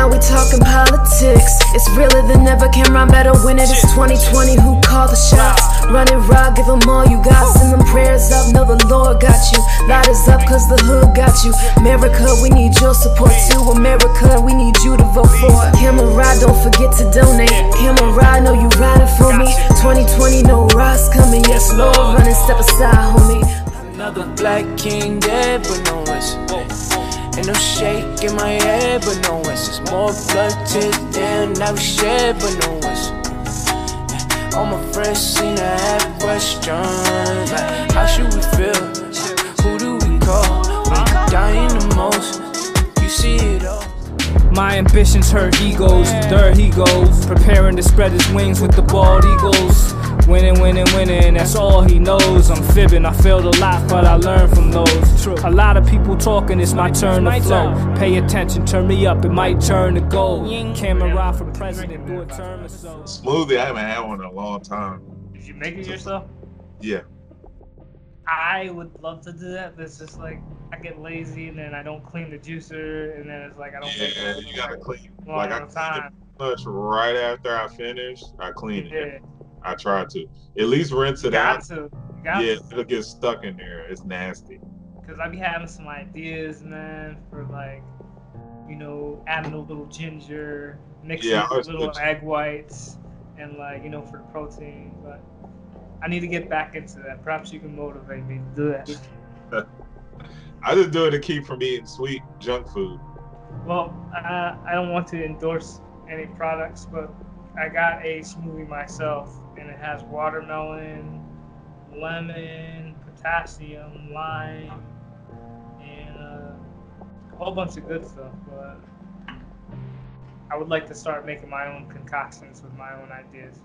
now we talking politics. It's realer than ever, Cam'ron better win it. It's 2020, who called the shots? Run it raw, give them all you got. Send them prayers up, know the Lord got you. Light us up, cause the hood got you. America, we need your support too. America, we need you to vote for. Camera, don't forget to donate. Camera, know you riding for me. 2020, no rise coming. Yes, Lord, running, step aside, homie. Another black king dead, but no wish. Ain't no shake in my head, but no. It's more blood to than I was shed, but no wish. All my friends seem to have questions like, how should we feel? Who do we call? When dying the most, you see it all. My ambitions hurt egos, there he goes, preparing to spread his wings with the bald eagles. Winning, winning, winning, that's all he knows. I'm fibbing, I failed a lot, but I learned from those. True. A lot of people talking, it's my turn to flow. Pay attention, turn me up, it might turn to gold. Camera for president, do a term or so. Smoothie, I haven't had one in a long time. Did you make it yourself? Yeah. I would love to do that, but it's just like I get lazy and then I don't clean the juicer and then it's like I don't. Yeah, you gotta clean. Like I enough cleaned time. it much right after I finish. I cleaned Yeah, it. I tried to at least rinse you it got out. to. Got Yeah, to. it'll get stuck in there. It's nasty. Because I be having some ideas, man, for like, you know, adding a little ginger, mixing Yeah, with little good. egg whites, and like, you know, for protein. But I need to get back into that. Perhaps you can motivate me to do that. I just do it to keep from eating sweet junk food. Well, uh, I don't want to endorse any products, but I got a smoothie myself, and it has watermelon, lemon, potassium, lime, and uh, a whole bunch of good stuff. But I would like to start making my own concoctions with my own ideas.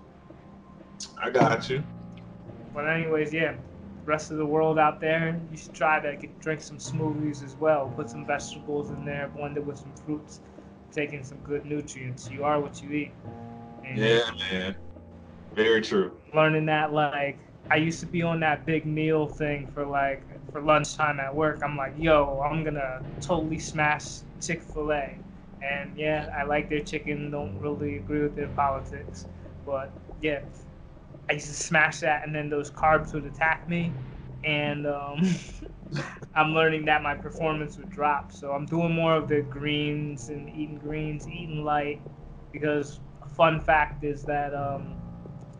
I got you. But anyways, yeah, rest of the world out there, you should try to get, drink some smoothies as well. Put some vegetables in there, blend it with some fruits, taking some good nutrients. You are what you eat. And Yeah, man. Very true. learning that like I used to be on that big meal thing for like for lunchtime at work. I'm like, yo, I'm gonna totally smash Chick Fil A, and yeah, I like their chicken. Don't really agree with their politics, but yeah, I used to smash that, and then those carbs would attack me, and um, I'm learning that my performance would drop. So I'm doing more of the greens and eating greens, eating light, because fun fact is that um,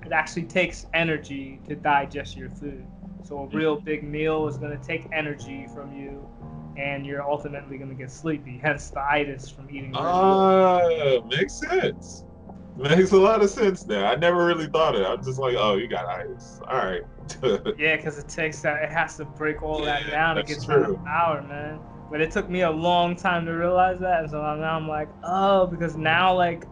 it actually takes energy to digest your food. So a real big meal is going to take energy from you, and you're ultimately going to get sleepy. Hence the itis from eating. Ah, makes sense. Makes a lot of sense now. I never really thought it. I'm just like, oh, you got itis. All right. Yeah, because it takes that. It has to break all that down to get to the power, man. But it took me a long time to realize that, and so now I'm like, oh, because now like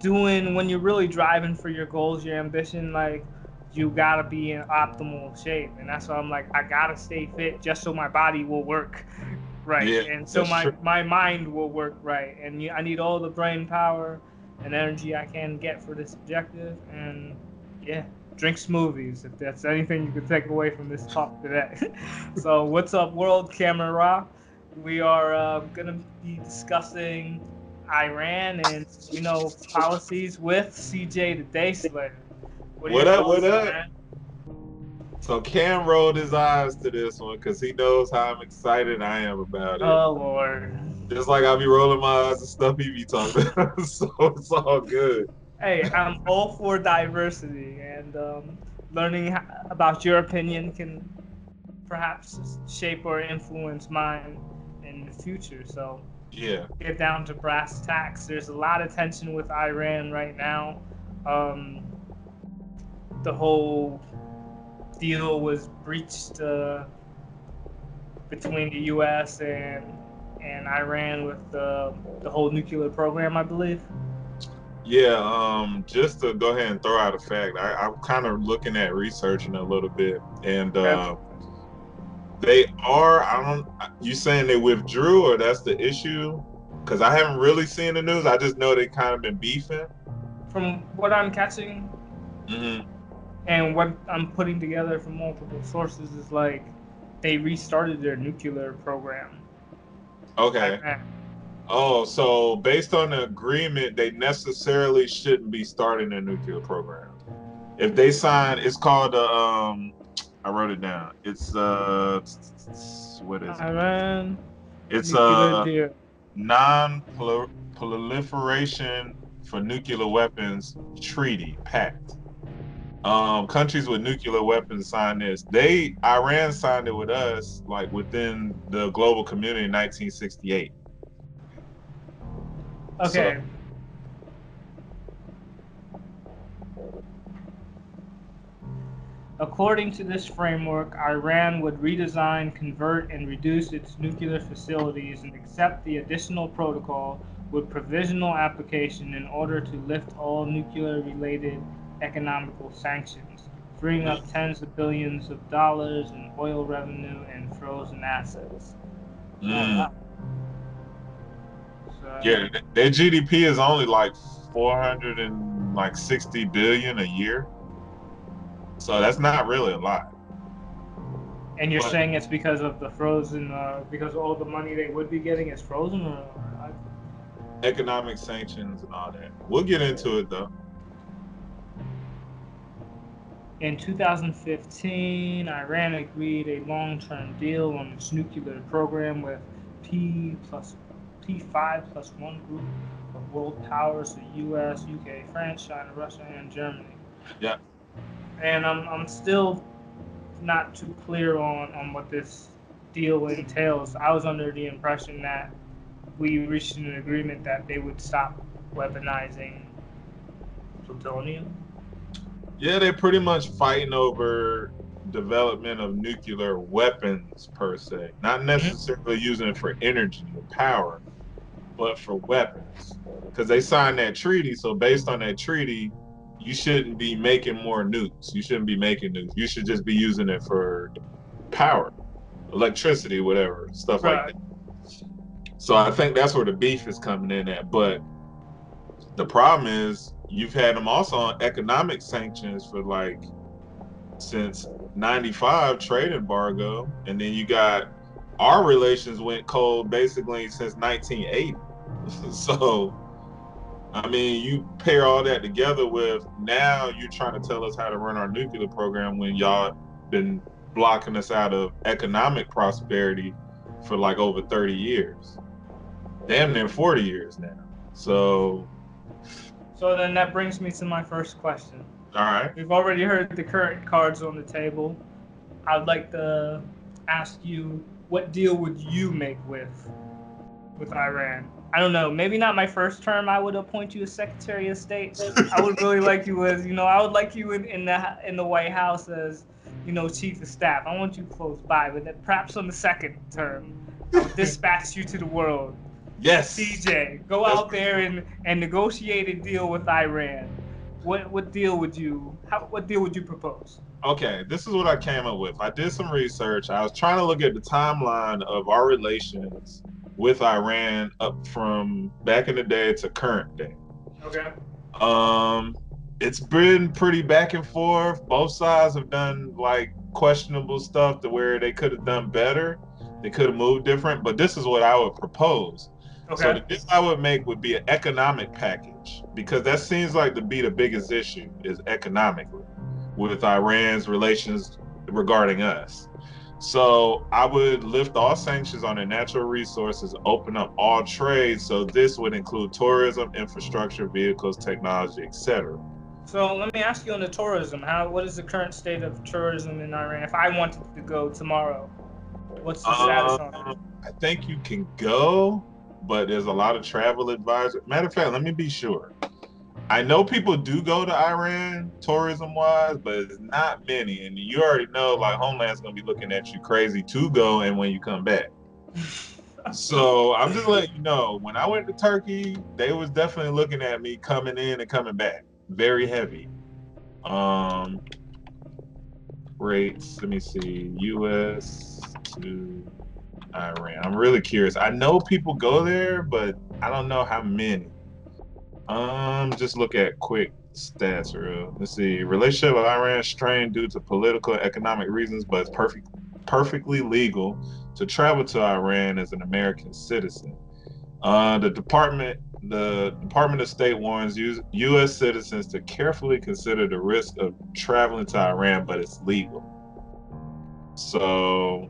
doing when you're really driving for your goals, your ambition, like you gotta be in optimal shape, and that's why I'm like, I gotta stay fit just so my body will work right, Yeah, and so my true. my mind will work right, and you, I need all the brain power and energy I can get for this objective, and yeah, drink smoothies if that's anything you can take away from this talk today. so, what's up, world camera? We are uh, gonna be discussing Iran and you know policies with CJ the Day Slayer. are What up, what up? man? so Cam rolled his eyes to this one because he knows how I'm excited I am about it. Oh lord. Just like I be rolling my eyes and stuff he be talking about. so it's all good. Hey, I'm all for diversity, and um, learning about your opinion can perhaps shape or influence mine in the future. So, Yeah. get down to brass tacks. There's a lot of tension with Iran right now. Um, the whole deal was breached uh, between the U.S. and and Iran with the the whole nuclear program, I believe. Yeah, um, just to go ahead and throw out a fact, I, I'm kind of looking at researching a little bit, and uh, they are. I don't. You saying they withdrew, or that's the issue? Because I haven't really seen the news. I just know they kind of been beefing. From what I'm catching hmm and what I'm putting together from multiple sources is like they restarted their nuclear program. Okay. Oh, so based on the agreement, they necessarily shouldn't be starting a nuclear program. If they sign, it's called uh, um, I wrote it down. It's uh, what is it? Iran. It's uh, non-proliferation for nuclear weapons treaty pact. Um, countries with nuclear weapons sign this. They Iran signed it with us, like within the global community in 1968. Okay. According to this framework, Iran would redesign, convert, and reduce its nuclear facilities and accept the additional protocol with provisional application in order to lift all nuclear related economical sanctions, freeing up tens of billions of dollars in oil revenue and frozen assets. Mm. So, Yeah, their GDP is only like 400 and like 60 billion a year. So that's not really a lot. And you're But- saying it's because of the frozen, uh, because all the money they would be getting is frozen, or, or Economic sanctions and all that. We'll get into it though. in 2015, Iran agreed a long-term deal on its nuclear program with P plus P5 plus one group of world powers: the U.S., U.K., France, China, Russia, and Germany. Yeah. And I'm I'm still not too clear on on what this deal entails. I was under the impression that we reached an agreement that they would stop weaponizing plutonium. Yeah, they're pretty much fighting over development of nuclear weapons per se, not mm-hmm. necessarily using it for energy or power, but for weapons. Because they signed that treaty, so based on that treaty, you shouldn't be making more nukes. You shouldn't be making nukes. You should just be using it for power, electricity, whatever, stuff like that. So I think that's where the beef is coming in at. But the problem is you've had them also on economic sanctions for like since 95 trade embargo and then you got our relations went cold basically since 1980 so i mean you pair all that together with now you're trying to tell us how to run our nuclear program when y'all been blocking us out of economic prosperity for like over 30 years damn near 40 years now so So then that brings me to my first question. all right We've already heard the current cards on the table. I'd like to ask you, what deal would you make with with Iran? I don't know. Maybe not my first term. I would appoint you as Secretary of State. I would really like you as, you know, I would like you in, in the in the White House as, you know, Chief of Staff. I want you close by, but then perhaps on the second term, I would dispatch you to the world. yes CJ, go That's out there and, and negotiate a deal with Iran. What what deal would you how what deal would you propose? okay, this is what I came up with. I did some research. I was trying to look at the timeline of our relations with Iran up from back in the day to current day. Okay. Um, it's been pretty back and forth. Both sides have done like questionable stuff to where they could have done better. They could have moved different, but this is what I would propose. So Okay. the deal I would make would be an economic package because that seems like to be the biggest issue is economically with Iran's relations regarding us. So I would lift all sanctions on the natural resources, open up all trade. So this would include tourism, infrastructure, vehicles, technology, etc. So let me ask you on the tourism. How what is the current state of tourism in Iran? If I wanted to go tomorrow, what's the status on it? Um, I think you can go, but there's a lot of travel advisors. Matter of fact, let me be sure. I know people do go to Iran tourism wise, but it's not many. And you already know, like Homeland's gonna be looking at you crazy to go and when you come back. so I'm just letting you know. When I went to Turkey, they was definitely looking at me coming in and coming back. Very heavy. Um rates. Let me see. US to Iran. I'm really curious. I know people go there, but I don't know how many. Um, just look at quick stats real. Let's see. Relationship with Iran strained due to political and economic reasons, but it's perfect perfectly legal to travel to Iran as an American citizen. Uh, the department, the Department of State warns U- U.S. citizens to carefully consider the risk of traveling to Iran, but it's legal. So,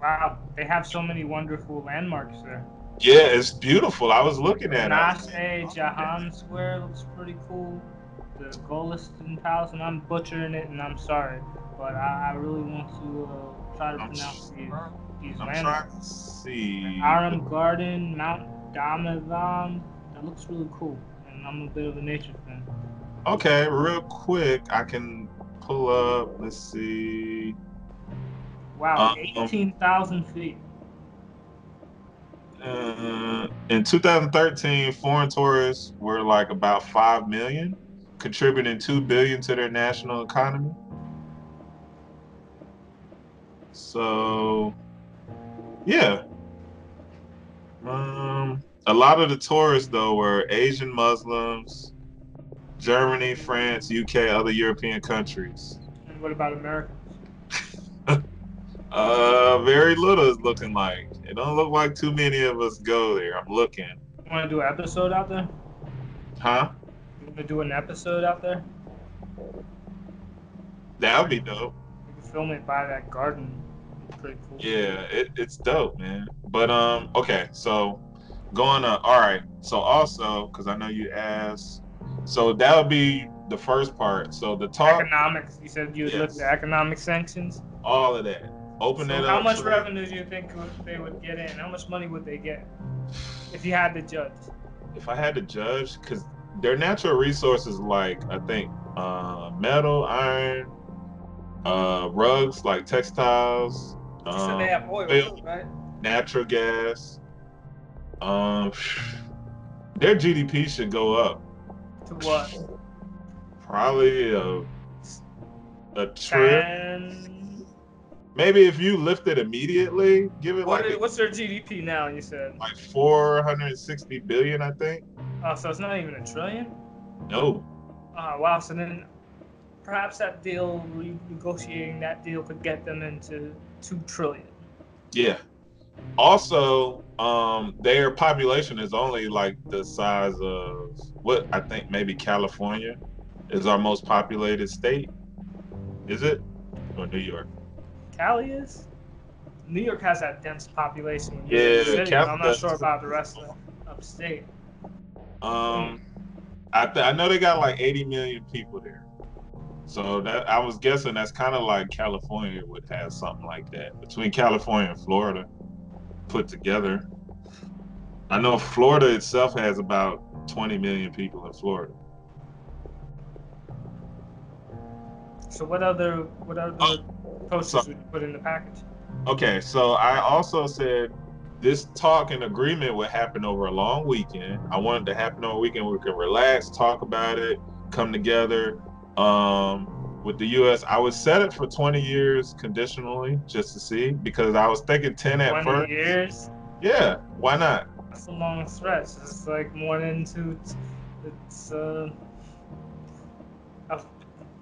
Wow, they have so many wonderful landmarks there. Yeah, it's beautiful. I was looking at Nash it. A Jahan Square looks pretty cool. The Golestan Palace, and I'm butchering it, and I'm sorry, but I, I really want to uh, try to I'm pronounce these, these I'm landmarks. trying to see. Aram Garden, Mount Damadan. That looks really cool, and I'm a bit of a nature fan. Okay, real quick, I can pull up. Let's see. Wow, Um, 18,000 feet. Uh, in 2013, foreign tourists were like about five million, contributing two billion to their national economy. So, yeah. Um, a lot of the tourists though were Asian Muslims, Germany, France, UK, other European countries. And what about Americans? Uh, very little is looking like. It don't look like too many of us go there. I'm looking, You Want to do an episode out there? huh? You want to do an episode out there? That would be dope. We can film it by that garden. It's pretty cool. Yeah, it, it's dope, man. But um, okay, so going on. All right. So also, because I know you asked, so that would be the first part. So the talk, Economics. You said you would look at economic sanctions. all of that. Open So it how much revenue do you think they would get in? How much money would they get if you had to judge? If I had to judge, because their natural resources, like I think uh, metal, iron, uh, rugs, like textiles. Um, they have oil, oil. right? natural gas. Um, their GDP should go up. To what? Probably a a trip. Maybe if you lift it immediately, give it what like is, what's their GDP now? You said. like 460 billion, I think. Oh, so it's not even a trillion. No, Oh, wow. So then perhaps that deal, renegotiating that deal, could get them into two trillion. yeah. Also, um, their population is only like the size of what I think maybe California is our most populated state. Is it? Or New York? Cali is. New York has that dense population. Yeah, live in the city, but I'm not sure about the rest of upstate. Um, I th- I know they got like 80 million people there. So that I was guessing that's kind of like California would have something like that between California and Florida put together. I know Florida itself has about 20 million people in Florida. So what other what other Oh, posters so- put in the package? Okay, so I also said this talk and agreement would happen over a long weekend. I wanted to happen over a weekend where we could relax, talk about it, come together. Um, with the U.S., I would set it for 20 years conditionally, just to see, because I was thinking 10 at Twenty first. years. Yeah, why not? That's a long stretch. It's like more than two. It's uh. I'll a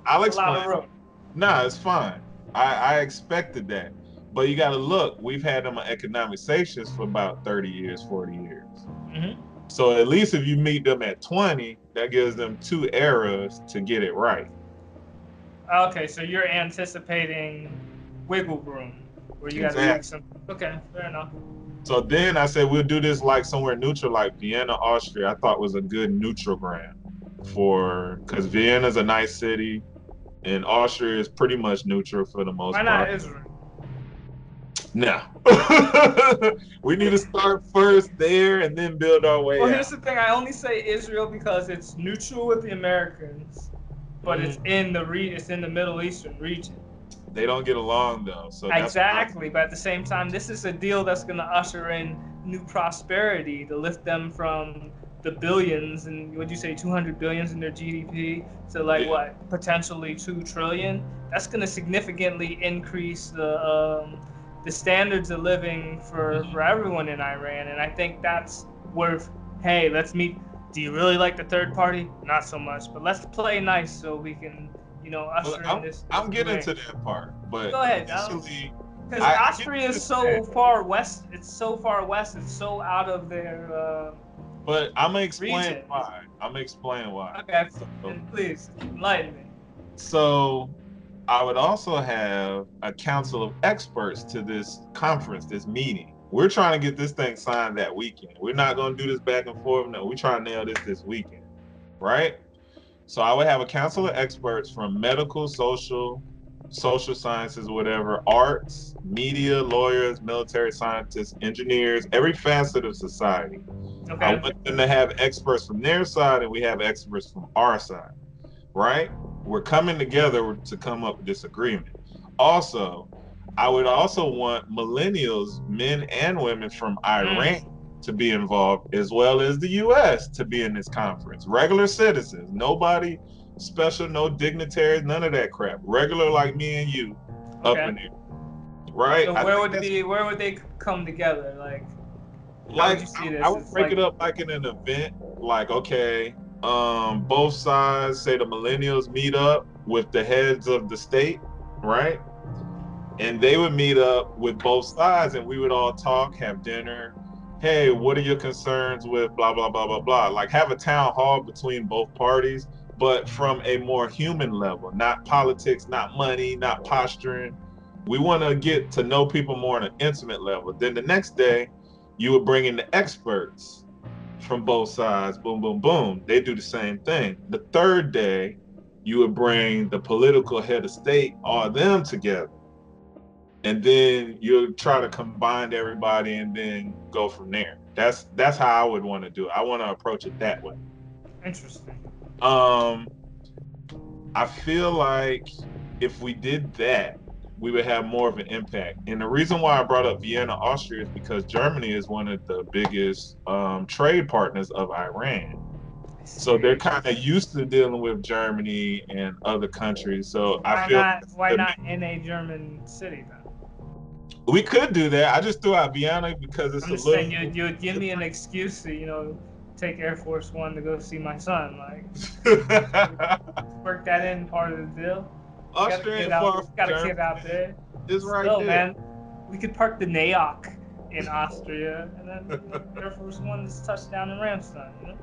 lot of explain. Nah, it's fine. I, I expected that. But you got to look, we've had them on economic sanctions for about 30 years, 40 years. Mhm. So at least if you meet them at 20, that gives them two eras to get it right. Okay, so you're anticipating wiggle room, where you got to make some. Okay, fair enough. So then I said we'll do this like somewhere neutral, like Vienna, Austria. I thought was a good neutral ground for because Vienna's a nice city, and Austria is pretty much neutral for the most Why part. not Israel? No, we need to start first there and then build our way Well, out. here's the thing. I only say Israel because it's neutral with the Americans, but it's Mm. in the re- it's in the Middle Eastern region. They don't get along though, so exactly. But at the same time, this is a deal that's going to usher in new prosperity to lift them from the billions and would you say 200 billions in their GDP to like Yeah. what potentially two trillion. That's going to significantly increase the um, the standards of living for for everyone in Iran, and I think that's worth. Hey, let's meet. Do you really like the third party? Not so much, but let's play nice so we can, you know, usher Well, in this. I'm getting to that part, but Go ahead, initially, Because Austria is so far west. It's so far west. It's so out of their. Uh, But I'm gonna explain why. I'm gonna explain why. okay, So, please enlighten me. so I would also have a council of experts to this conference, this meeting. We're trying to get this thing signed that weekend. We're not gonna do this back and forth. No, we're trying to nail this this weekend, right? So I would have a council of experts from medical, social, social sciences, whatever, arts, media, lawyers, military scientists, engineers, every facet of society. I want them to have experts from their side and we have experts from our side, right? We're coming together to come up with this agreement. Also, I would also want millennials, men and women from hmm. Iran to be involved, as well as the US to be in this conference. Regular citizens, nobody special, no dignitaries, none of that crap. Regular like me and you up in there. Right? So where would be where would they come together? Like like would you see I- I would It's break like- it up like in an event. Like okay, um, both sides say the millennials meet up with the heads of the state, right? And they would meet up with both sides, and we would all talk, have dinner. Hey, what are your concerns with blah blah blah blah blah? Like have a town hall between both parties, but from a more human level, not politics, not money, not posturing. We want to get to know people more on an intimate level. Then the next day, you would bring in the experts from both sides. Boom, boom, boom. They do the same thing. The third day, you would bring the political head of state, all of them together. And then you'll try to combine everybody and then go from there. That's that's how I would want to do it. I want to approach it that way. interesting. Um, I feel like if we did that, we would have more of an impact. And the reason why I brought up Vienna, Austria, is because Germany is one of the biggest um, trade partners of Iran. So they're kind of used to dealing with Germany and other countries. So why I feel not why not in a German city though? we could do that. I just threw out Vienna because it's I'm a little. saying you you would give me an excuse to you know take Air Force One to go see my son. Like work that in part of the deal. Austria kid ain't far got a Germany. kid out there. It's right Still, there. man, we could park the Naok in Austria, and then Air Force One just touch down in Ramstein. You know?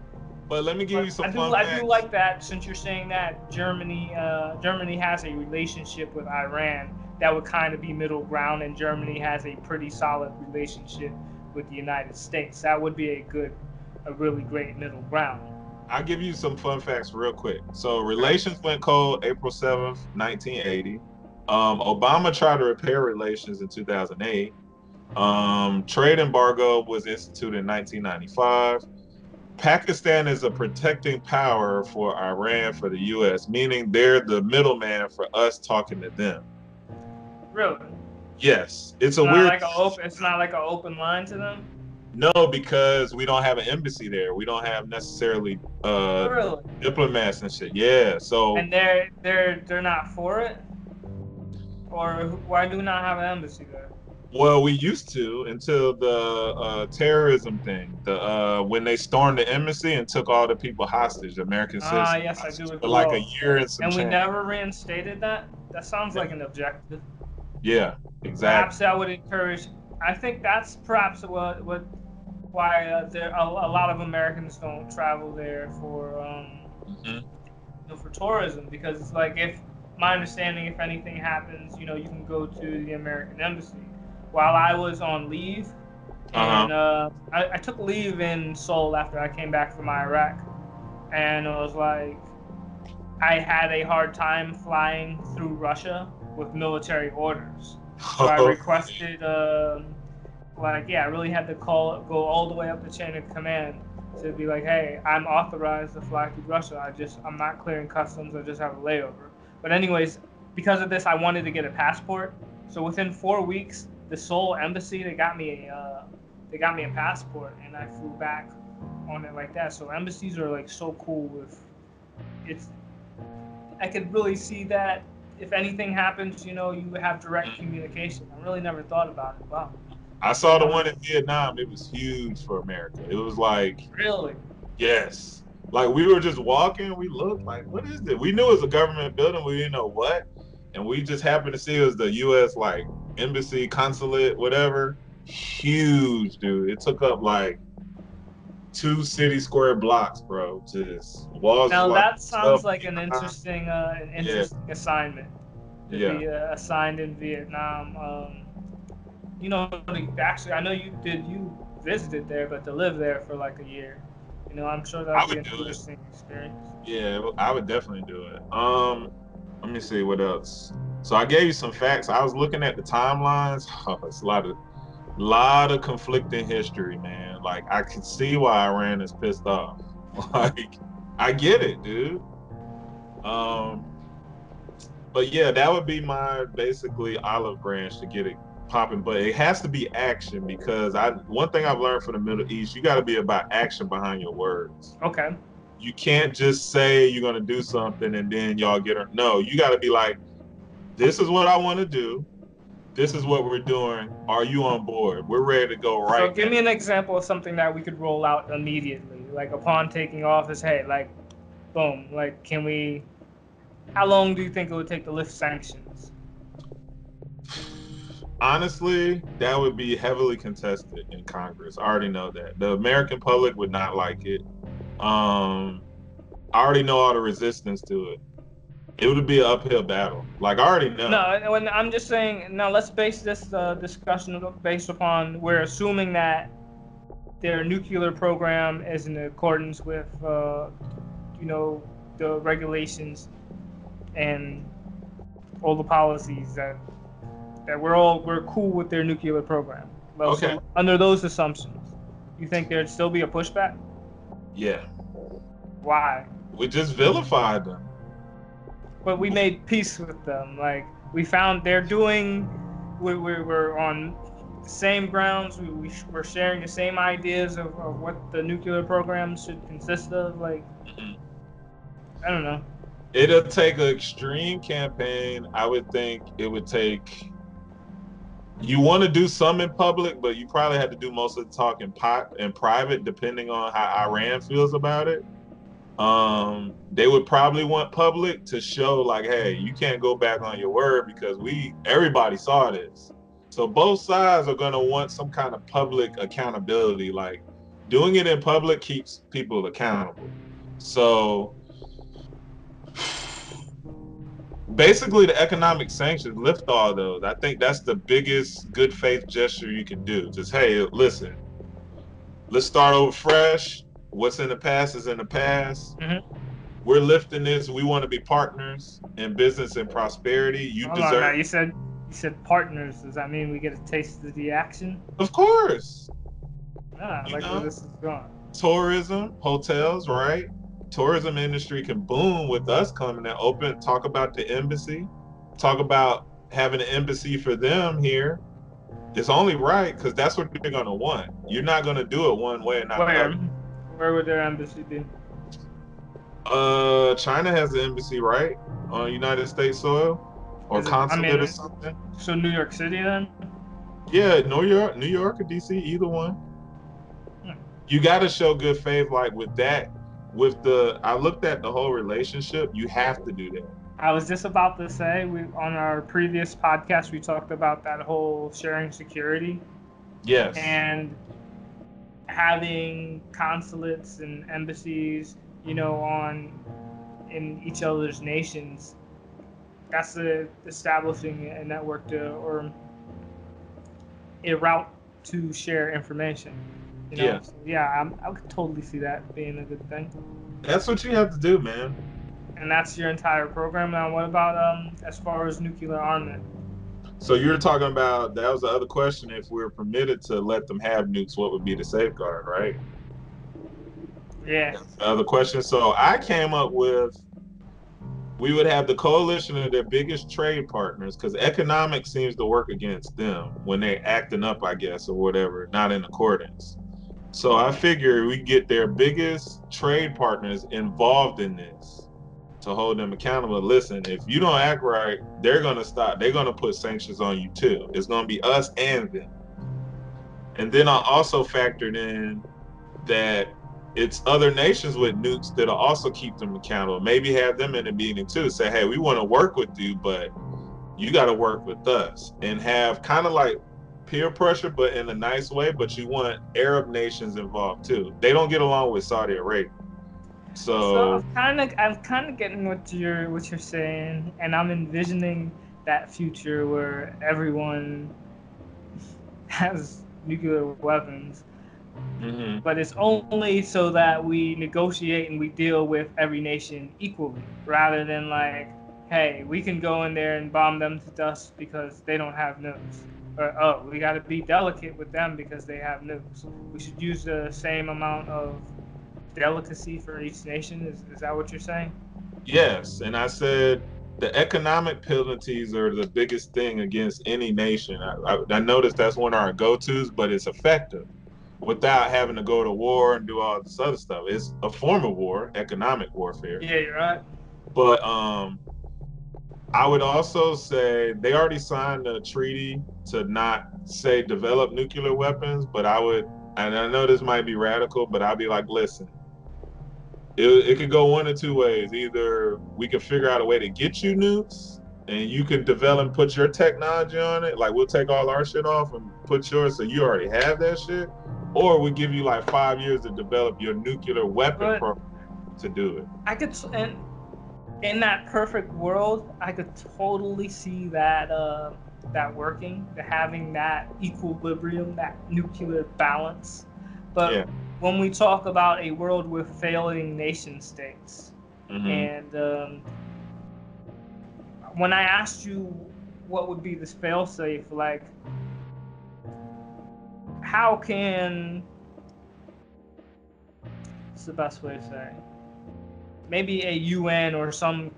But let me give you some I do, I facts. do like that since you're saying that Germany, uh, Germany has a relationship with Iran that would kind of be middle ground, and Germany has a pretty solid relationship with the United States. That would be a good, a really great middle ground. I'll give you some fun facts real quick. So relations went cold April 7th, 1980. Um, Obama tried to repair relations in 2008. Um, trade embargo was instituted in 1995. Pakistan is a protecting power for Iran for the U.S., meaning they're the middleman for us talking to them. Really, Yes, it's a it's not weird. like a open, it's not like an open line to them. No, because we don't have an embassy there. We don't have necessarily uh, really, diplomats and shit. Yeah, so and they're they're they're not for it, or why do we not have an embassy there? Well, we used to until the uh, terrorism thing. The uh, when they stormed the embassy and took all the people hostage, American citizens. Ah, yes, I do For like a year and some And we change. never reinstated that. That sounds like an objective. Yeah, exactly. Perhaps that would encourage. I think that's perhaps what what why uh, there a, a lot of Americans don't travel there for um Mhm. you know, for tourism because it's like if my understanding if anything happens you know you can go to the American embassy. While I was on leave, and uh, I, I took leave in Seoul after I came back from Iraq, and it was like I had a hard time flying through Russia with military orders. So I requested, um, like, yeah, I really had to call, go all the way up the chain of command to be like, hey, I'm authorized to fly through Russia. I just, I'm not clearing customs. I just have a layover. But anyways, because of this, I wanted to get a passport. So within four weeks, the Seoul embassy they got me a, uh, they got me a passport, and I flew back on it like that. So embassies are like so cool with, it's, I could really see that if anything happens, you know, you have direct communication. I really never thought about it. Wow. I saw the one in Vietnam. It was huge for America. It was like Really? yes, like we were just walking. We looked like, what is it? We knew it was a government building. We didn't know what, and we just happened to see it was the U.S. like embassy, consulate, whatever. Huge, dude. It took up like two city square blocks, bro. Just walls. Now that sounds like an interesting, uh, an interesting assignment to Yeah. be uh, assigned in Vietnam. Um, you know, actually, I know you did. You visited there, but to live there for like a year, you know, I'm sure that would be an do it. interesting experience. Yeah, I would definitely do it. Um, let me see what else. So I gave you some facts. I was looking at the timelines. Oh, it's a lot of, lot of conflicting history, man. Like I can see why Iran is pissed off. Like I get it, dude. Um, but yeah, that would be my basically olive branch to get it popping. But it has to be action because I one thing I've learned from the Middle East, you got to be about action behind your words Okay. you can't just say you're gonna do something and then y'all get her. No, you got to be like, this is what I want to do. This is what we're doing. Are you on board? We're ready to go right. So give me an example of something that we could roll out immediately, like upon taking office. Hey, like, boom. Like, can we? How long do you think it would take to lift sanctions? Honestly, that would be heavily contested in Congress. I already know that the American public would not like it. Um, I already know all the resistance to it. It would be an uphill battle. Like I already know. No, when I'm just saying. Now let's base this uh, discussion based upon we're assuming that their nuclear program is in accordance with, uh, you know, the regulations and all the policies that that we're all we're cool with their nuclear program. Well, so under those assumptions, you think there'd still be a pushback? Yeah, Why? we just vilified them. but we made peace with them. Like we found they're doing, we, we we're on the same grounds. We, we we're sharing the same ideas of, of what the nuclear program should consist of. Like. I don't know. It'll take an extreme campaign. I would think it would take. You want to do some in public, but you probably have to do most of the talk in, pot, in private, depending on how Iran feels about it. Um, they would probably want public to show, like, hey, you can't go back on your word because we everybody saw this. So both sides are going to want some kind of public accountability. Like doing it in public keeps people accountable. So basically the economic sanctions lift all those i think that's the biggest good faith gesture you can do just hey listen let's start over fresh what's in the past is in the past Mhm. we're lifting this we want to be partners in business and prosperity you Hold deserve now. You said you said partners. Does that mean we get a taste of the action? of course Ah, I like know? where this is going. tourism, hotels, right? Tourism industry can boom with us coming and open. Talk about the embassy. Talk about having an embassy for them here. It's only right because that's what they're gonna want. You're not gonna do it one way and not Where? Where would their embassy be? Uh, China has an embassy, right, on United States soil, or Is it- I consulate mean, or something. So New York City then? Yeah, New York, New York or DC, either one. Hmm. You got to show good faith, like with that. With the, I looked at the whole relationship. You have to do that. I was just about to say we on our previous podcast we talked about that whole sharing security Yes. and having consulates and embassies, you know, on in each other's nations. That's the establishing a network to or a route to share information. You know? Yeah. So, yeah, I'm, I could totally see that being a good thing. That's what you have to do, man. And that's your entire program. Now, what about um as far as nuclear armament? So you're talking about that was the other question. If we're permitted to let them have nukes, what would be the safeguard, right? Yeah. Other question. So I came up with we would have the coalition of their biggest trade partners because economics seems to work against them when they're acting up, I guess, or whatever, not in accordance. So I figure we get their biggest trade partners involved in this to hold them accountable. Listen, if you don't act right, they're gonna stop. They're gonna put sanctions on you too. It's gonna be us and them. And then I also factored in that it's other nations with nukes that'll also keep them accountable. Maybe have them in a meeting too. Say, hey, we want to work with you, but you got to work with us and have kind of like peer pressure, but in a nice way. But you want Arab nations involved too. They don't get along with Saudi Arabia. So, So I'm kind of I'm kind of getting what you're what you're saying, and I'm envisioning that future where everyone has nuclear weapons, mhm. but it's only so that we negotiate and we deal with every nation equally, rather than like, hey, we can go in there and bomb them to dust because they don't have nukes. Or, oh, we got to be delicate with them because they have nukes. We should use the same amount of delicacy for each nation. Is, is that what you're saying? Yes, and I said the economic penalties are the biggest thing against any nation. I, I, I noticed that's one of our go-tos, but it's effective without having to go to war and do all this other stuff. It's a form of war, economic warfare. Yeah, you're right. But um, I would also say they already signed a treaty to not say develop nuclear weapons. But I would, and I know this might be radical, but I'd be like, listen, it, it could go one of two ways. Either we can figure out a way to get you nukes, and you can develop and put your technology on it. Like we'll take all our shit off and put yours, so you already have that shit. Or we give you like five years to develop your nuclear weapon But- program to do it. I could, and in that perfect world, I could totally see that uh, that working, the having that equilibrium, that nuclear balance. But Yeah. when we talk about a world with failing nation states, Mhm. and um, when I asked you what would be this failsafe, like how can what's the best way to say? Maybe a UN or some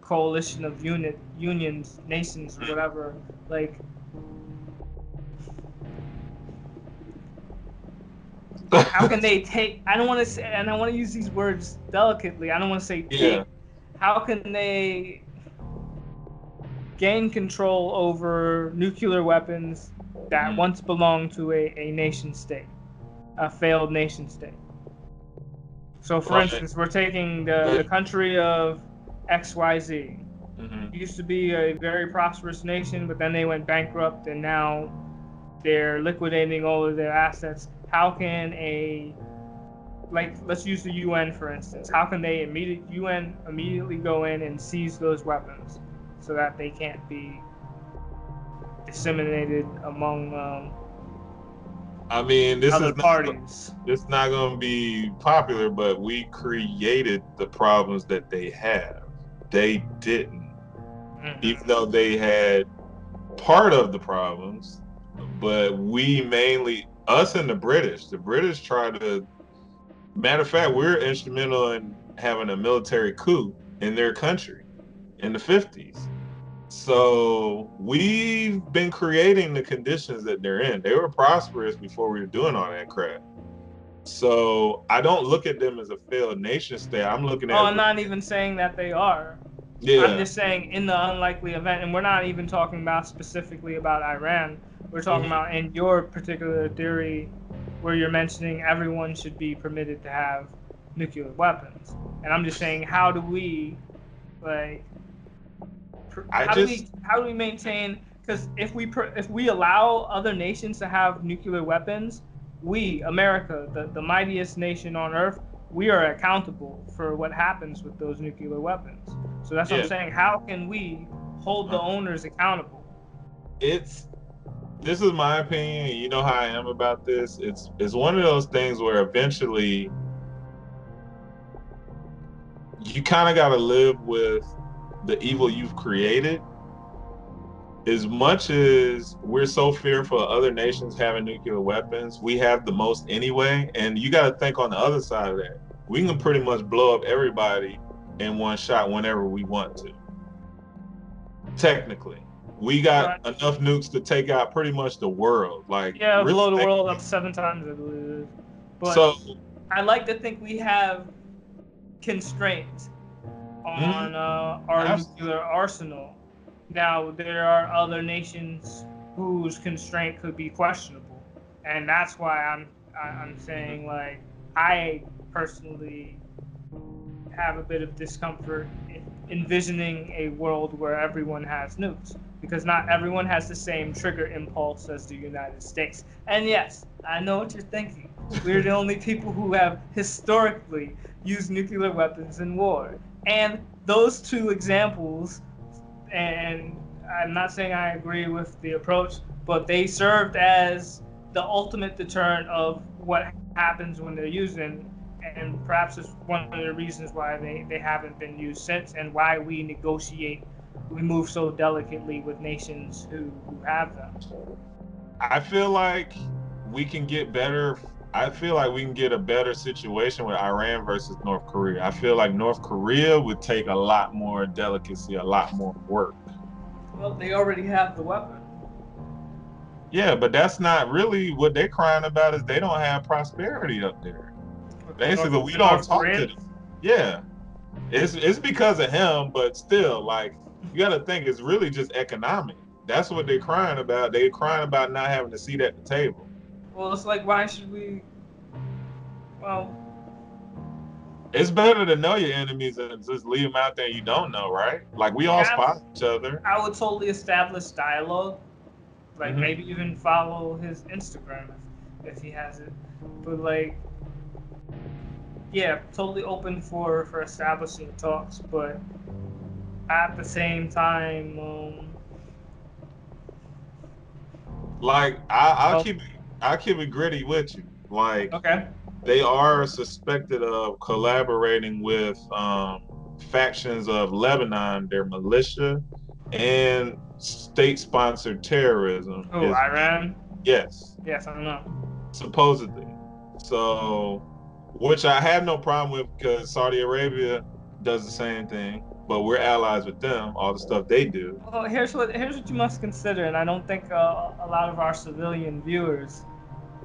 coalition of unit unions, nations, or whatever, like how can they take i don't want to say and i want to use these words delicately i don't want to say take Yeah. how can they gain control over nuclear weapons that Mhm. once belonged to a, a nation state a failed nation state so for instance we're taking the, the country of xyz Mhm. used to be a very prosperous nation, but then they went bankrupt and now they're liquidating all of their assets. How can a like let's use the UN for instance. How can they immediate UN immediately go in and seize those weapons so that they can't be disseminated among um, I mean, this other is not, parties? it's not going to be popular, but we created the problems that they have. They didn't, Mhm. even though they had part of the problems, but we mainly, us and the British, the British tried to, matter of fact, we're instrumental in having a military coup in their country in the 50s. So we've been creating the conditions that they're in. They were prosperous before we were doing all that crap. So I don't look at them as a failed nation state. I'm looking at Oh, I'm not even saying that they are. yeah, I'm just saying, in the unlikely event, and we're not even talking about specifically about Iran. We're talking Mhm. about in your particular theory, where you're mentioning everyone should be permitted to have nuclear weapons. And I'm just saying, how do we, like, I how do we how do we maintain? Because if we if we allow other nations to have nuclear weapons, we, America, the, the mightiest nation on earth, we are accountable for what happens with those nuclear weapons. So that's what Yeah. I'm saying. How can we hold the owners accountable? it's this is my opinion. You know how I am about this. It's it's one of those things where eventually you kind of got to live with the evil you've created. As much as we're so fearful of other nations having nuclear weapons, we have the most anyway. And you got to think on the other side of that. We can pretty much blow up everybody in one shot whenever we want to. Technically, we got enough nukes to take out pretty much the world. Like, Yeah, really blow the world up seven times, I believe. But So, I like to think we have constraints on uh, our Abs- nuclear arsenal. Now there are other nations whose constraint could be questionable, and that's why I'm I'm saying like I personally have a bit of discomfort envisioning a world where everyone has nukes. because not everyone has the same trigger impulse as the United States. And yes, I know what you're thinking. We're the only people who have historically used nuclear weapons in war. And those two examples, and I'm not saying I agree with the approach, but they served as the ultimate deterrent of what happens when they're using and perhaps it's one of the reasons why they, they haven't been used since and why we negotiate we move so delicately with nations who, who have them. I feel like we can get better i feel like we can get a better situation with iran versus north korea i feel like north korea would take a lot more delicacy a lot more work well they already have the weapon yeah, but that's not really what they're crying about. Is they don't have prosperity up there. Basically, we don't talk to them. Yeah, it's it's because of him, but still, like you got to think, it's really just economic. That's what they're crying about. They're crying about not having a seat at the table. Well, it's like, why should we? Well, it's better to know your enemies and just leave them out there you don't know, right? Like we all spot each other. I would totally establish dialogue like mm-hmm. maybe even follow his Instagram if, if he has it. But like, yeah, totally open for for establishing talks, but at the same time, um, like I, will oh. keep I'll keep it gritty with you. Like, okay, they are suspected of collaborating with um, factions of Lebanon, their militia, and state-sponsored terrorism. Oh, is, Iran. Yes. Yes, I know. Supposedly. So, which I have no problem with because Saudi Arabia does the same thing, but we're allies with them. All the stuff they do. Well, here's what here's what you must consider, and I don't think uh, a lot of our civilian viewers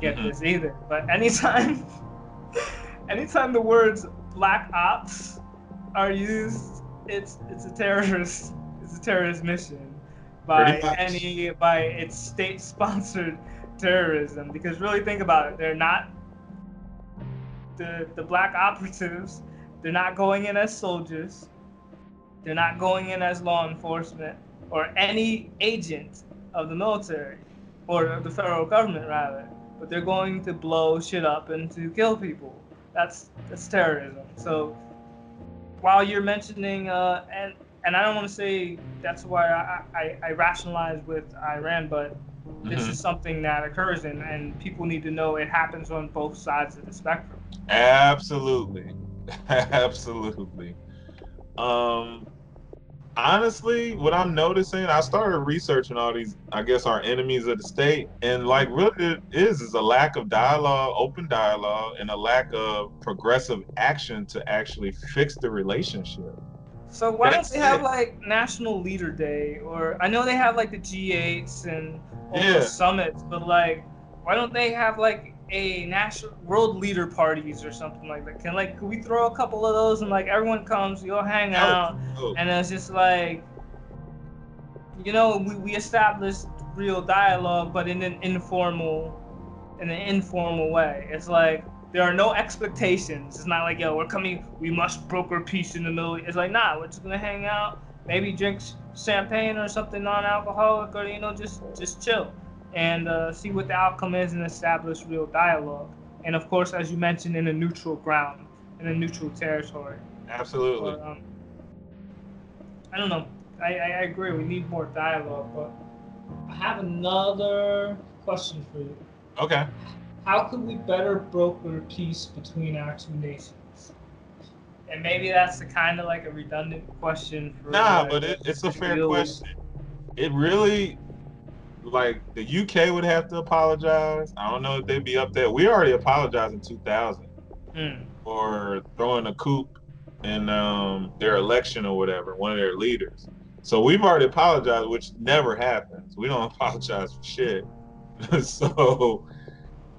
get mm-hmm. this either. But anytime, anytime the words "black ops" are used, it's it's a terrorist it's a terrorist mission by any by its state sponsored terrorism because really think about it they're not the the black operatives they're not going in as soldiers they're not going in as law enforcement or any agent of the military or the federal government rather but they're going to blow shit up and to kill people that's that's terrorism so while you're mentioning uh, and and I don't want to say that's why I, I, I rationalize with Iran, but this mm-hmm. is something that occurs and, and people need to know it happens on both sides of the spectrum. Absolutely. Absolutely. Um, honestly, what I'm noticing, I started researching all these, I guess, our enemies of the state, and like, really, it is is a lack of dialogue, open dialogue, and a lack of progressive action to actually fix the relationship. So why That's don't they have it. like National Leader Day or I know they have like the G8s and all yeah. the summits, but like why don't they have like a national world leader parties or something like that? Can like can we throw a couple of those and like everyone comes, you all hang out, and it's just like you know we we established real dialogue, but in an informal in an informal way. It's like there are no expectations. It's not like, yo, we're coming, we must broker peace in the middle. It's like, nah, we're just gonna hang out, maybe drink champagne or something non-alcoholic, or you know, just just chill and uh, see what the outcome is and establish real dialogue. And of course, as you mentioned, in a neutral ground, in a neutral territory. Absolutely. But, um, I don't know. I, I agree. We need more dialogue, but I have another question for you. Okay how could we better broker peace between our two nations? And maybe that's the kind of like a redundant question for. Nah, but it, it's a fair question. It really, like the UK would have to apologize. I don't know if they'd be up there. We already apologized in 2000 mm. for throwing a coup in um, their election or whatever, one of their leaders. So we've already apologized, which never happens. We don't apologize for shit. so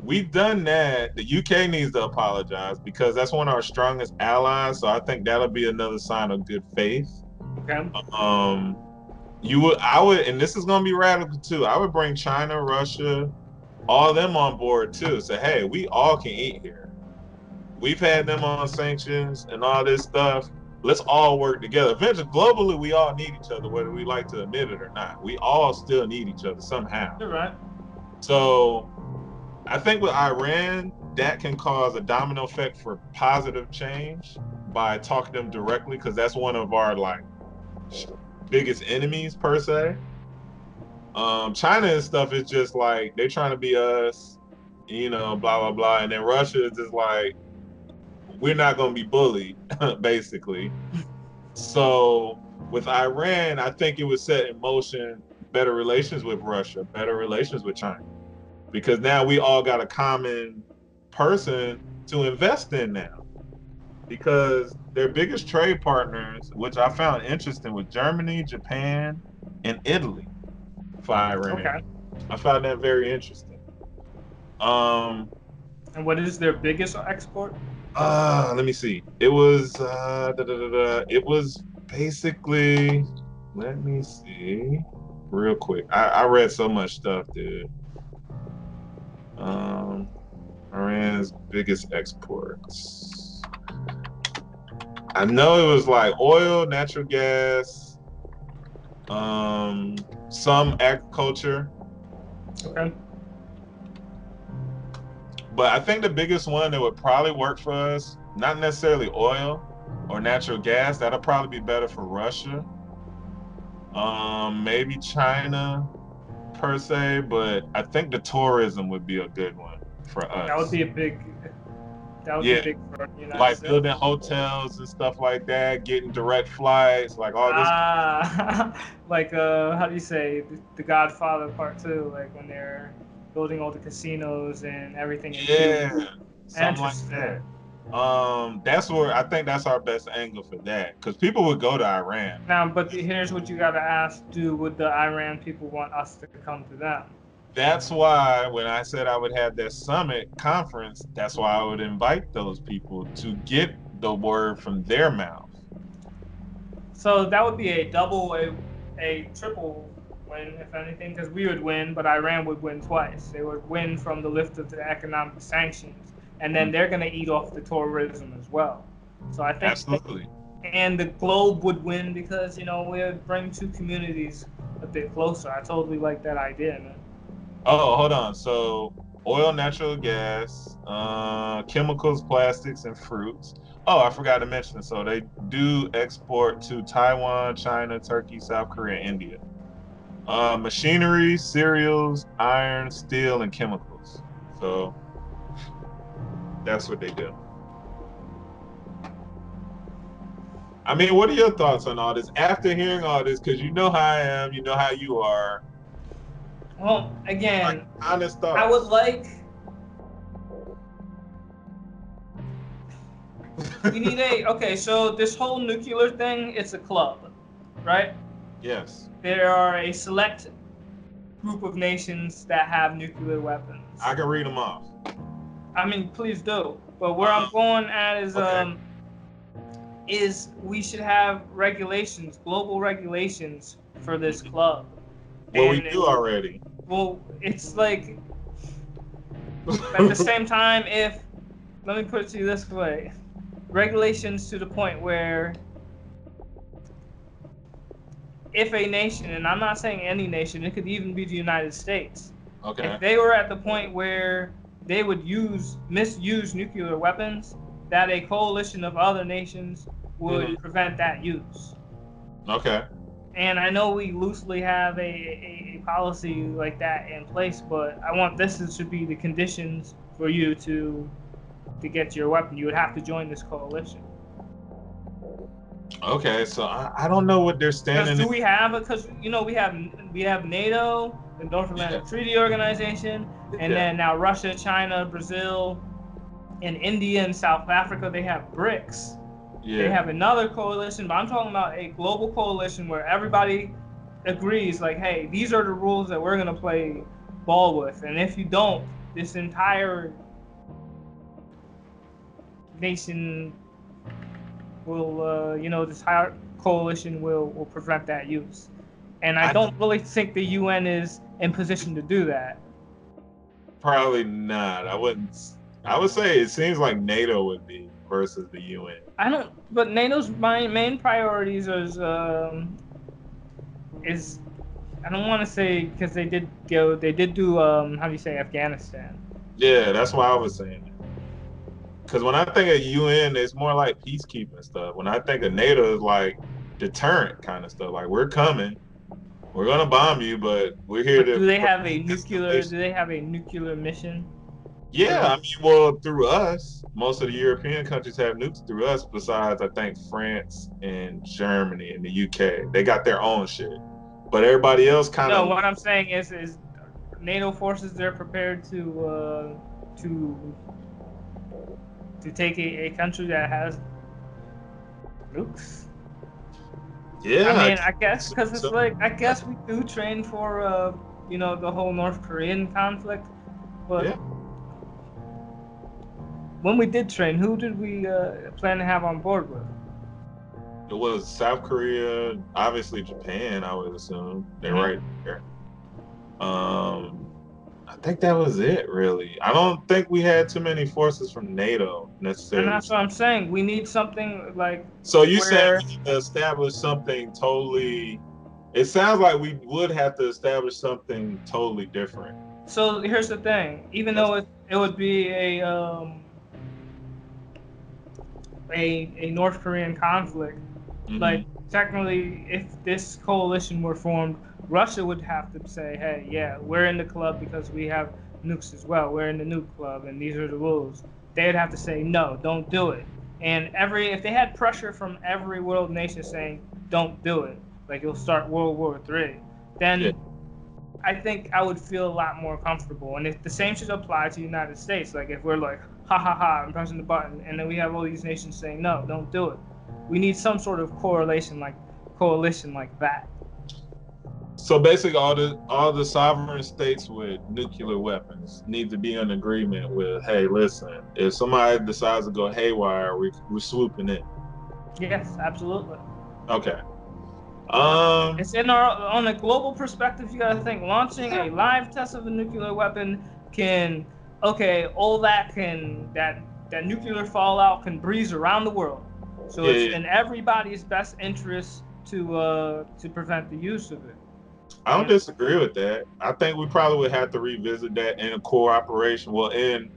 we've done that. The UK needs to apologize because that's one of our strongest allies. So I think that'll be another sign of good faith. Okay. Um, you would, I would, and this is gonna be radical too. I would bring China, Russia, all them on board too. Say, hey, we all can eat here. We've had them on sanctions and all this stuff. let's all work together. Eventually, globally, we all need each other, whether we like to admit it or not. We all still need each other somehow. You're right. So I think with Iran, that can cause a domino effect for positive change by talking to them directly, because that's one of our like biggest enemies per se. Um, China and stuff is just like they're trying to be us, you know, blah blah blah, and then Russia is just like we're not gonna be bullied, basically. So with Iran, I think it would set in motion better relations with Russia, better relations with China, because now we all got a common person to invest in now. Because their biggest trade partners, which I found interesting, was Germany, Japan, and Italy Iran. Okay. I found that very interesting. Um, And what is their biggest export? uh, let me see. It was uh, da, da, da, da. it was basically. Let me see, real quick. I, I read so much stuff, dude. Um, Iran's biggest exports. I know it was like oil, natural gas, um, some agriculture, Okay. But I think the biggest one that would probably work for us, not necessarily oil or natural gas, that'll probably be better for Russia. Um, maybe China per se, but I think the tourism would be a good one for us. That would be a big. That would Yeah. big for the United like States. building hotels and stuff like that, getting direct flights, like all this. Ah, like uh, how do you say the, the Godfather Part Two? Like when they're building all the casinos and everything. in Cuba. yeah, something like that. Um, that's where I think that's our best angle for that, because people would go to Iran. Now, but here's what you gotta ask: Do would the Iran people want us to come to them? That's why when I said I would have that summit conference, that's why I would invite those people to get the word from their mouth. So that would be a double, a, a triple win, if anything, because we would win, but Iran would win twice. They would win from the lift of the economic sanctions, and then they're gonna eat off the tourism as well. So I think, Absolutely. and the globe would win because you know we would bring two communities a bit closer. I totally like that idea, man. Oh, hold on. So oil, natural gas, uh, chemicals, plastics, and fruits. Oh, I forgot to mention. So they do export to Taiwan, China, Turkey, South Korea, India. Uh, machinery, cereals, iron, steel, and chemicals. So that's what they do. I mean, what are your thoughts on all this? After hearing all this, because you know how I am, you know how you are. Well, again, Like, honest thoughts. I would like. We need a okay. So this whole nuclear thing, it's a club, right? yes. There are a select group of nations that have nuclear weapons. I can read them off. I mean, please do. But where I'm going at is Okay. um is we should have regulations, global regulations for this club. Well, we And- do already. Well, it's like at the same time, if let me put it to you this way, regulations to the point where if a nation, and I'm not saying any nation, it could even be the United States, okay. if they were at the point where they would use misuse nuclear weapons, that a coalition of other nations would Mhm. prevent that use. Okay. And I know we loosely have a, a, a policy like that in place, but I want this to be the conditions for you to to get your weapon. You would have to join this coalition. Okay. So I, I don't know what they're standing. do we have? Because you know we have we have NATO, the North Atlantic Yeah. Treaty Organization, and Yeah. then now Russia, China, Brazil, and India and South Africa. They have BRICS. yeah. They have another coalition, but I'm talking about a global coalition where everybody agrees, like, hey, these are the rules that we're gonna play ball with, and if you don't, this entire nation will, uh, you know, this entire coalition will will prevent that use. And I I- don't really think the UN is in position to do that. Probably not. I wouldn't. I would say it seems like NATO would be. versus the UN. I don't. But NATO's main main priorities is um, is I don't want to say because they did go they did do um how do you say Afghanistan. Yeah, that's why I was saying that. Because when I think of UN, it's more like peacekeeping stuff. When I think of NATO, it's like deterrent kind of stuff. Like we're coming, we're gonna bomb you, but we're here But to. do they have a nuclear? Do they have a nuclear mission? Yeah, I mean, well, through us, most of the European countries have nukes through us. Besides, I think France and Germany and the UK, they got their own shit. But everybody else kind of. No, what I'm saying is is NATO forces they're prepared to uh, to to take a, a country that has nukes. yeah, I mean, I guess because it's so- like I guess we do train for uh, you know the whole North Korean conflict, but Yeah. when we did train, who did we uh, plan to have on board with? It was South Korea, obviously Japan. I would assume they're Mhm. right there. Um, I think that was it, really. I don't think we had too many forces from NATO necessarily. And that's what I'm saying. We need something like So you where- said we need to establish something totally. It sounds like we would have to establish something totally different. So here's the thing. Even though it, it would be a um, a a North Korean conflict, Mhm. like technically, if this coalition were formed, Russia would have to say, "Hey, yeah, we're in the club because we have nukes as well. We're in the nuke club, and these are the rules." They'd have to say, "No, don't do it." And every if they had pressure from every world nation saying, "Don't do it," like you'll start World War Three, then. I think I would feel a lot more comfortable. And if the same should apply to the United States, like if we're like, ha ha ha, I'm pressing the button, and then we have all these nations saying, no, don't do it. We need some sort of correlation, like coalition, like that. So basically, all the all the sovereign states with nuclear weapons need to be in agreement with, hey, listen, if somebody decides to go haywire, we we're swooping in. Yes, absolutely. Okay. Um. It's in our on a global perspective. You gotta think launching a live test of a nuclear weapon can, okay, all that can that that nuclear fallout can breeze around the world. So Yeah, it's yeah. in everybody's best interest to uh to prevent the use of it. I don't disagree with that. I think we probably would have to revisit that in a core operation. Well, in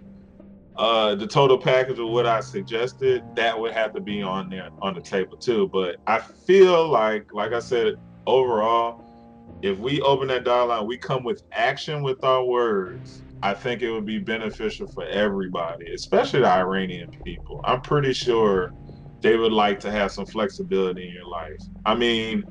uh, the total package of what I suggested, that would have to be on there on the table too. But I feel like, like I said, overall, if we open that dialogue, we come with action with our words. I think it would be beneficial for everybody, especially the Iranian people. I'm pretty sure they would like to have some flexibility in your life. I mean,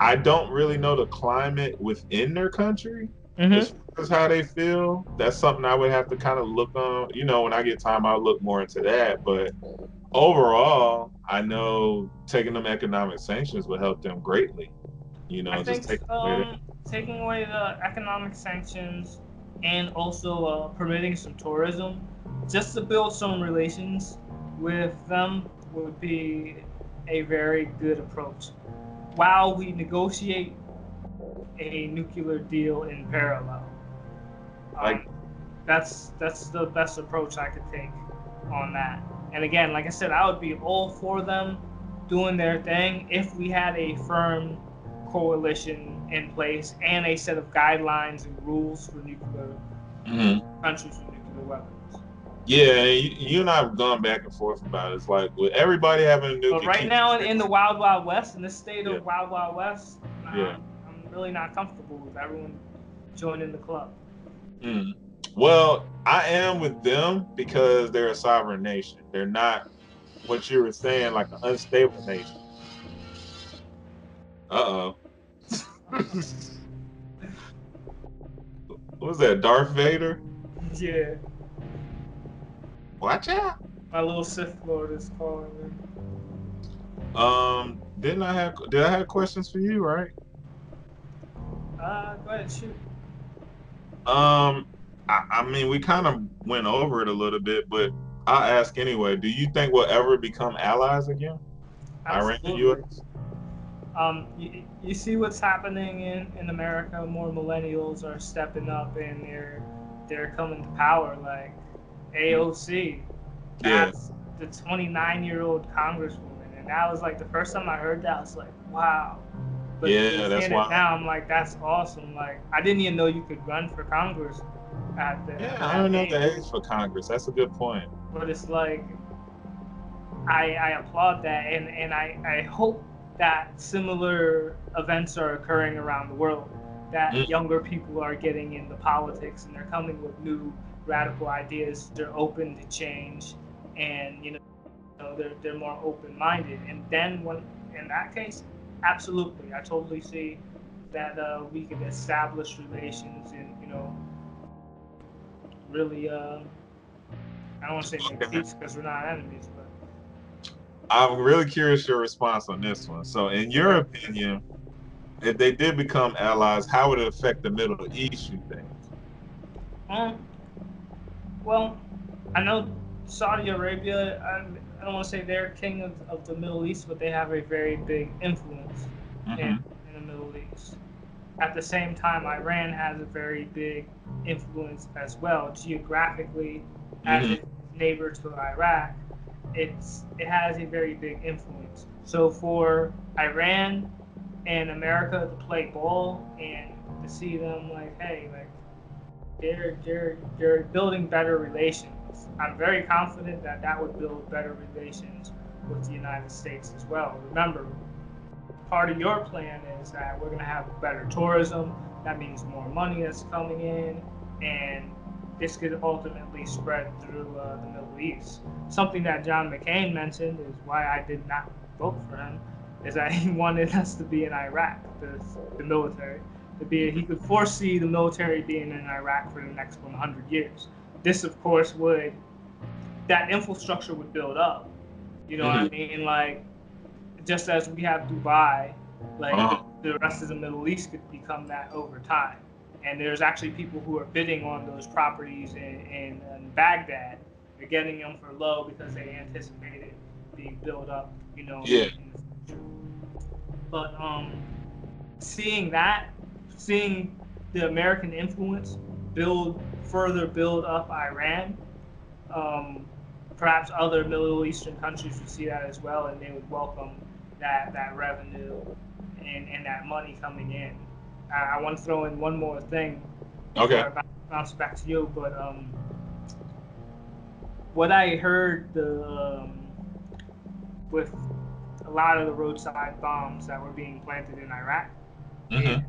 I don't really know the climate within their country as as how they feel. That's something I would have to kind of look on. You know, when I get time, I'll look more into that. But overall, I know taking them economic sanctions would help them greatly. You know, I just think away um, taking away the economic sanctions and also uh, permitting some tourism, just to build some relations with them, would be a very good approach. While we negotiate a nuclear deal in parallel, um, Like- that's that's the best approach I could take on that. And again, like I said, I would be all for them doing their thing if we had a firm coalition in place and a set of guidelines and rules for nuclear Mhm. countries with nuclear weapons. Yeah, you, you and I have gone back and forth about it. It's like with everybody having a nuclear. But right now, in, in the Wild Wild West, in the state of Yeah. Wild Wild West, um, Yeah. I'm really not comfortable with everyone joining the club. Mm. Well, I am with them because they're a sovereign nation. They're not what you were saying, like an unstable nation. Uh oh. what was that, Darth Vader? Yeah, Watch out. my little Sith Lord is calling me. Um, didn't I have did I have questions for you, right? Uh, go ahead, shoot. Um, I, I mean, we kind of went over it a little bit, but I'll ask anyway. Do you think we'll ever become allies again? Iran and Absolutely. U.S. Um, you, you see what's happening in, in America. More millennials are stepping up and they're they're coming to power. Like AOC, Yeah. that's the 29 year old congresswoman, and that was like the first time I heard that. I was like, wow. But Yeah, that's why- now. I'm like, that's awesome. Like, I didn't even know you could run for Congress at the. Yeah, at I don't know the age for Congress. That's a good point. but it's like I, I applaud that and, and I, I hope that similar events are occurring around the world that Mm. younger people are getting into politics and they're coming with new radical ideas they're open to change and you know, they're, they're more open-minded and then when in that case absolutely i totally see that uh, we could establish relations and you know really uh, I don't want to say make peace because we're not enemies, but I'm really curious your response on this one. So, in your opinion, if they did become allies, how would it affect the Middle East? You think? um, well, I know Saudi Arabia. I, I don't want to say they're king of, of the Middle East, but they have a very big influence Mhm. in, in the Middle East. At the same time, Iran has a very big influence as well geographically as Mhm. its neighbor to Iraq. It's it has a very big influence. So for Iran and America to play ball and to see them like, hey, like they're they're they're building better relations. I'm very confident that that would build better relations with the United States as well. Remember, part of your plan is that we're going to have better tourism. That means more money that's coming in, and this could ultimately spread through uh, the Middle East. Something that John McCain mentioned is why I did not vote for him, is that he wanted us to be in Iraq, the, the military, to be. He could foresee the military being in Iraq for the next 100 years. This, of course, would that infrastructure would build up. You know what I mean? Like just as we have Dubai, like Uh-huh. the rest of the Middle East could become that over time. And there's actually people who are bidding on those properties in, in, in Baghdad. They're getting them for low because they anticipate it being built up, you know. Yeah. in the future. But um, seeing that, seeing the American influence build further build up Iran, um, perhaps other Middle Eastern countries would see that as well, and they would welcome that that revenue and, and that money coming in. I, I want to throw in one more thing. Okay. I bounce- back to you, but um, what I heard the um, with a lot of the roadside bombs that were being planted in Iraq, Mhm.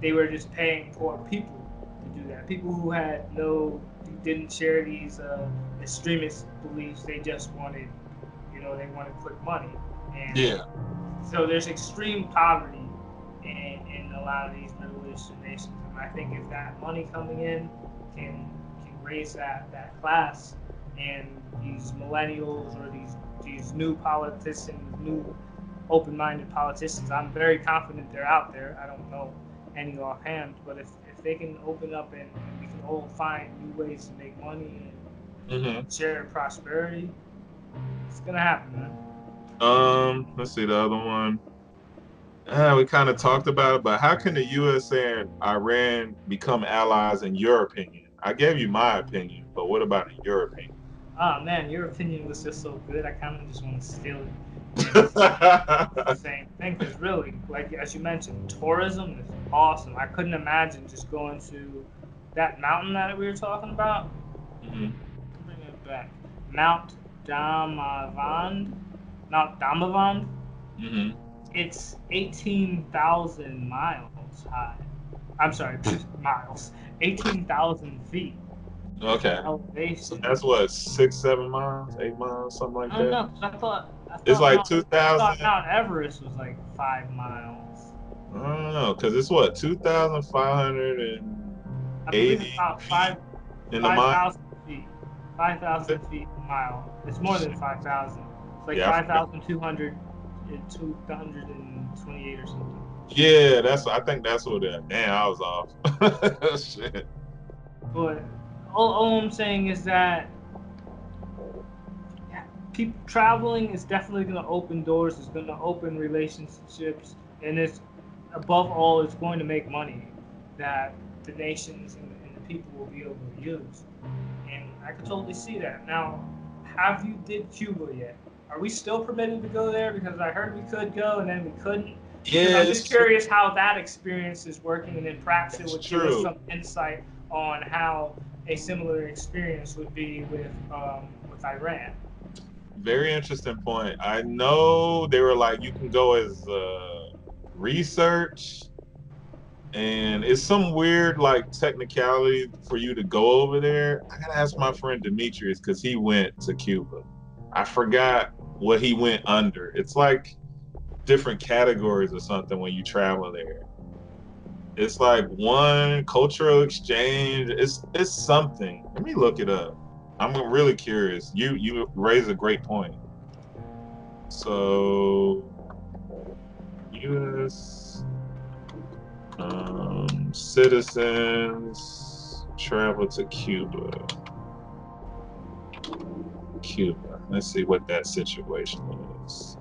They were just paying poor people to do that. People who had no, who didn't share these uh, extremist beliefs. They just wanted, you know, they wanted quick money. And Yeah. so there's extreme poverty in, in a lot of these Middle Eastern nations, and I think if that money coming in can can raise that that class, and these millennials or these these new politicians, new open-minded politicians, I'm very confident they're out there. I don't know any offhand, but if if they can open up and, and we can all find new ways to make money and share prosperity, it's gonna happen, man. Um, let's see the other one. Uh, we kind of talked about it, but how can the USA and Iran become allies in your opinion? I gave you my opinion, but what about in your opinion? Oh man, your opinion was just so good. I kind of just want to steal it. The same thing because really, like as you mentioned, tourism is awesome. I couldn't imagine just going to that mountain that we were talking about. Mhm. Bring it back. Mount Damavand. Mount Damavand. Mhm. It's eighteen thousand miles high. I'm sorry, miles. Eighteen thousand feet Okay. elevation. So that's what six, seven miles, eight miles, something like I don't that. know. 'cause I thought. It's like Mount- two I thought. Mount Everest was like five miles. I don't know, cause it's what two thousand five hundred and I believe 80 it's about five in the mile. thousand feet. Five thousand feet a mile. It's more than five thousand. It's like Yeah, I five thousand two hundred and two hundred and twenty-eight or something. Yeah, that's. I think that's what it. Damn, I was off. Shit. But all, all I'm saying is that people traveling is definitely going to open doors. It's going to open relationships, and it's above all, it's going to make money that the nations and, and the people will be able to use. And I can totally see that. Now, have you did Cuba yet? Are we still permitted to go there? Because I heard we could go and then we couldn't. Yeah, I'm just curious how that experience is working, and then perhaps it would give us some insight on how a similar experience would be with um, with Iran. Very interesting point. I know they were like you can go as uh, research, and it's some weird like technicality for you to go over there. I gotta ask my friend Demetrius because he went to Cuba. I forgot what he went under. It's like different categories or something when you travel there. It's like one cultural exchange. It's it's something. Let me look it up. I'm really curious. You you raise a great point. So, U.S. Um, citizens travel to Cuba. Cuba. Let's see what that situation is.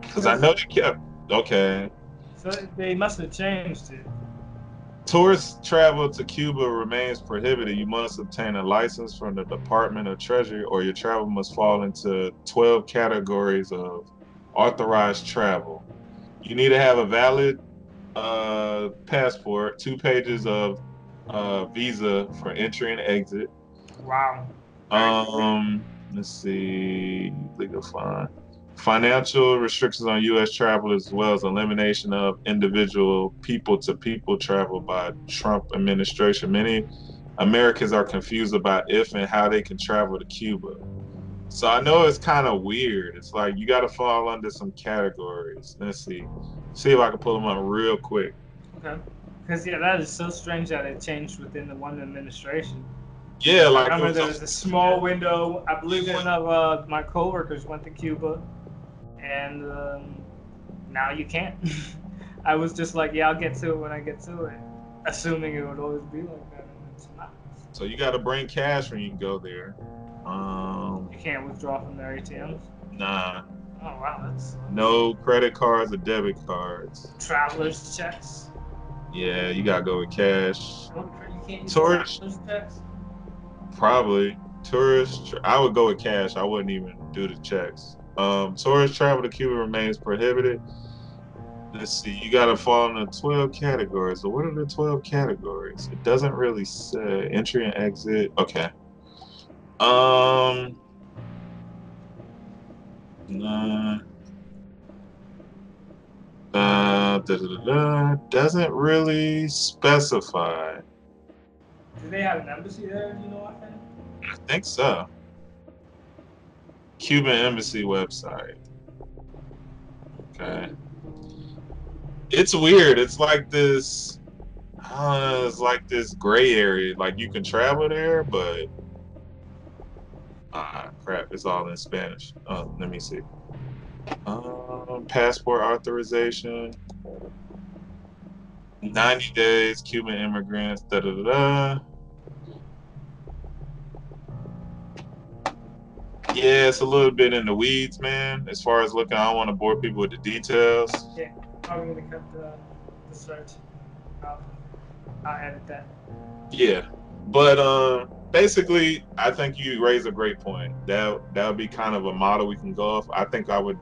Because I know they kept. Okay. So they must have changed it. Tourist travel to Cuba remains prohibited. You must obtain a license from the Department of Treasury, or your travel must fall into 12 categories of authorized travel. You need to have a valid uh, passport, two pages of uh, visa for entry and exit. Wow. Um, let's see, legal fine. Financial restrictions on U.S. travel, as well as elimination of individual people-to-people travel by Trump administration. Many Americans are confused about if and how they can travel to Cuba. So I know it's kind of weird. It's like you got to fall under some categories. Let's see, see if I can pull them up real quick. Okay. Because yeah, that is so strange that it changed within the one administration. Yeah, like I remember there was a small window. I believe one of uh, my coworkers went to Cuba, and um, now you can't. I was just like, yeah, I'll get to it when I get to it, assuming it would always be like that, and it's not. So you got to bring cash when you go there. Um, You can't withdraw from their ATMs. nah, Oh wow, that's no credit cards or debit cards. travelers checks. Yeah, you gotta go with cash. You can't use Tourist- checks. Probably tourist. I would go with cash. I wouldn't even do the checks. Um, tourist travel to Cuba remains prohibited. Let's see. You gotta fall into twelve categories. So what are the twelve categories? It doesn't really say entry and exit. Okay. Um. Nah. Uh, da, da, da, doesn't really specify. Do they have an embassy there? Do you know what? I think so. Cuban embassy website. Okay. It's weird. It's like this. Uh, it's like this gray area. Like you can travel there, but ah, crap! It's all in Spanish. Oh, let me see. Um, passport authorization. 90 days, Cuban immigrants, da da da da. Yeah, it's a little bit in the weeds, man. As far as looking, I don't want to bore people with the details. Yeah, I'm gonna cut the, the search. I'll, I'll edit that. Yeah, but um, basically, I think you raise a great point. That that would be kind of a model we can go off. I think I would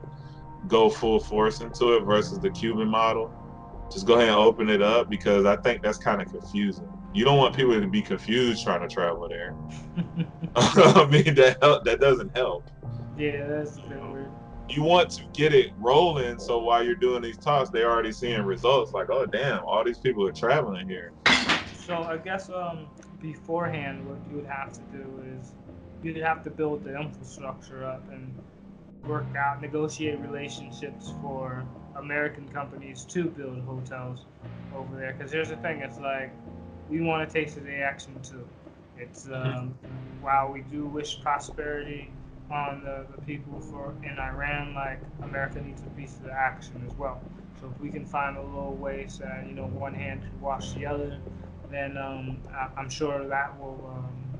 go full force into it versus the Cuban model. Just go ahead and open it up because I think that's kind of confusing. You don't want people to be confused trying to travel there. I mean, that help, that doesn't help. yeah, that's a bit you want to get it rolling so while you're doing these talks they're already seeing results like oh damn all these people are traveling here So I guess um beforehand, what you would have to do is you'd have to build the infrastructure up and work out, negotiate relationships for American companies to build hotels over there. Because here's the thing: it's like we want to take the action too. It's um, while we do wish prosperity on the, the people for in Iran, like America needs a piece of the action as well. So if we can find a little ways that you know one hand can wash the other, then um, I, I'm sure that will um,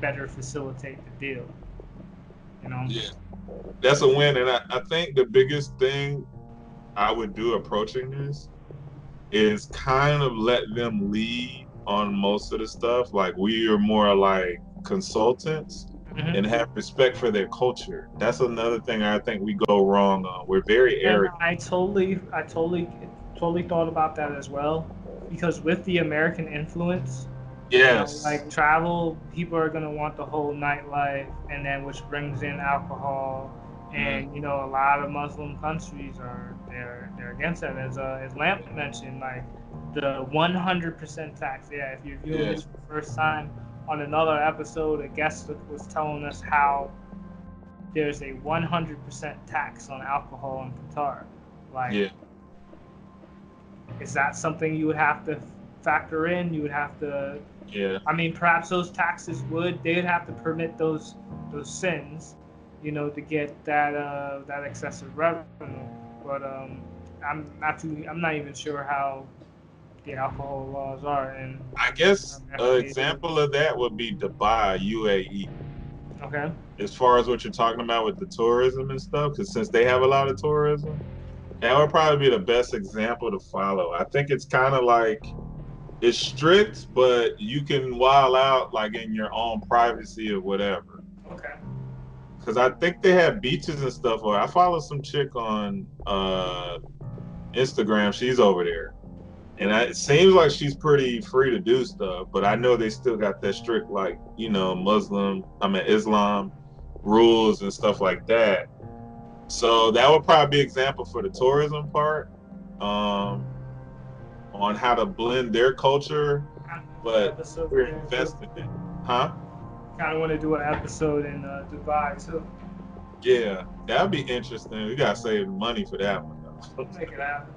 better facilitate the deal. You know. Yeah. that's a win and I, I think the biggest thing i would do approaching this is kind of let them lead on most of the stuff like we are more like consultants mm-hmm. and have respect for their culture. That's another thing I think we go wrong on. We're very arrogant. I totally, I totally, totally thought about that as well, because with the American influence, yes, you know, like travel, people are gonna want the whole nightlife, and then which brings in alcohol, and mm-hmm. you know a lot of Muslim countries are they're they're against that. As uh, as Lamp mentioned, like the 100% tax. Yeah, if you're viewing yeah. this for the first time on another episode, a guest was telling us how there's a 100% tax on alcohol in Qatar. Like, yeah. is that something you would have to factor in? You would have to. Yeah. I mean, perhaps those taxes would. They'd have to permit those those sins, you know, to get that uh, that excessive revenue. But um, I'm not too. I'm not even sure how the alcohol laws are. And I guess an example of that would be Dubai, UAE. Okay. As far as what you're talking about with the tourism and stuff, because since they have a lot of tourism, that would probably be the best example to follow. I think it's kind of like it's strict, but you can wild out like in your own privacy or whatever. Okay. Because I think they have beaches and stuff. Or I follow some chick on uh, Instagram. She's over there and I, it seems like she's pretty free to do stuff, but I know they still got that strict, like you know, Muslim, I mean Islam rules and stuff like that. So that would probably be example for the tourism part, um, on how to blend their culture, but we're investing in, huh? Kind of want to do an episode in uh, Dubai too. Yeah, that'd be interesting. We gotta save money for that one though. Make it happen.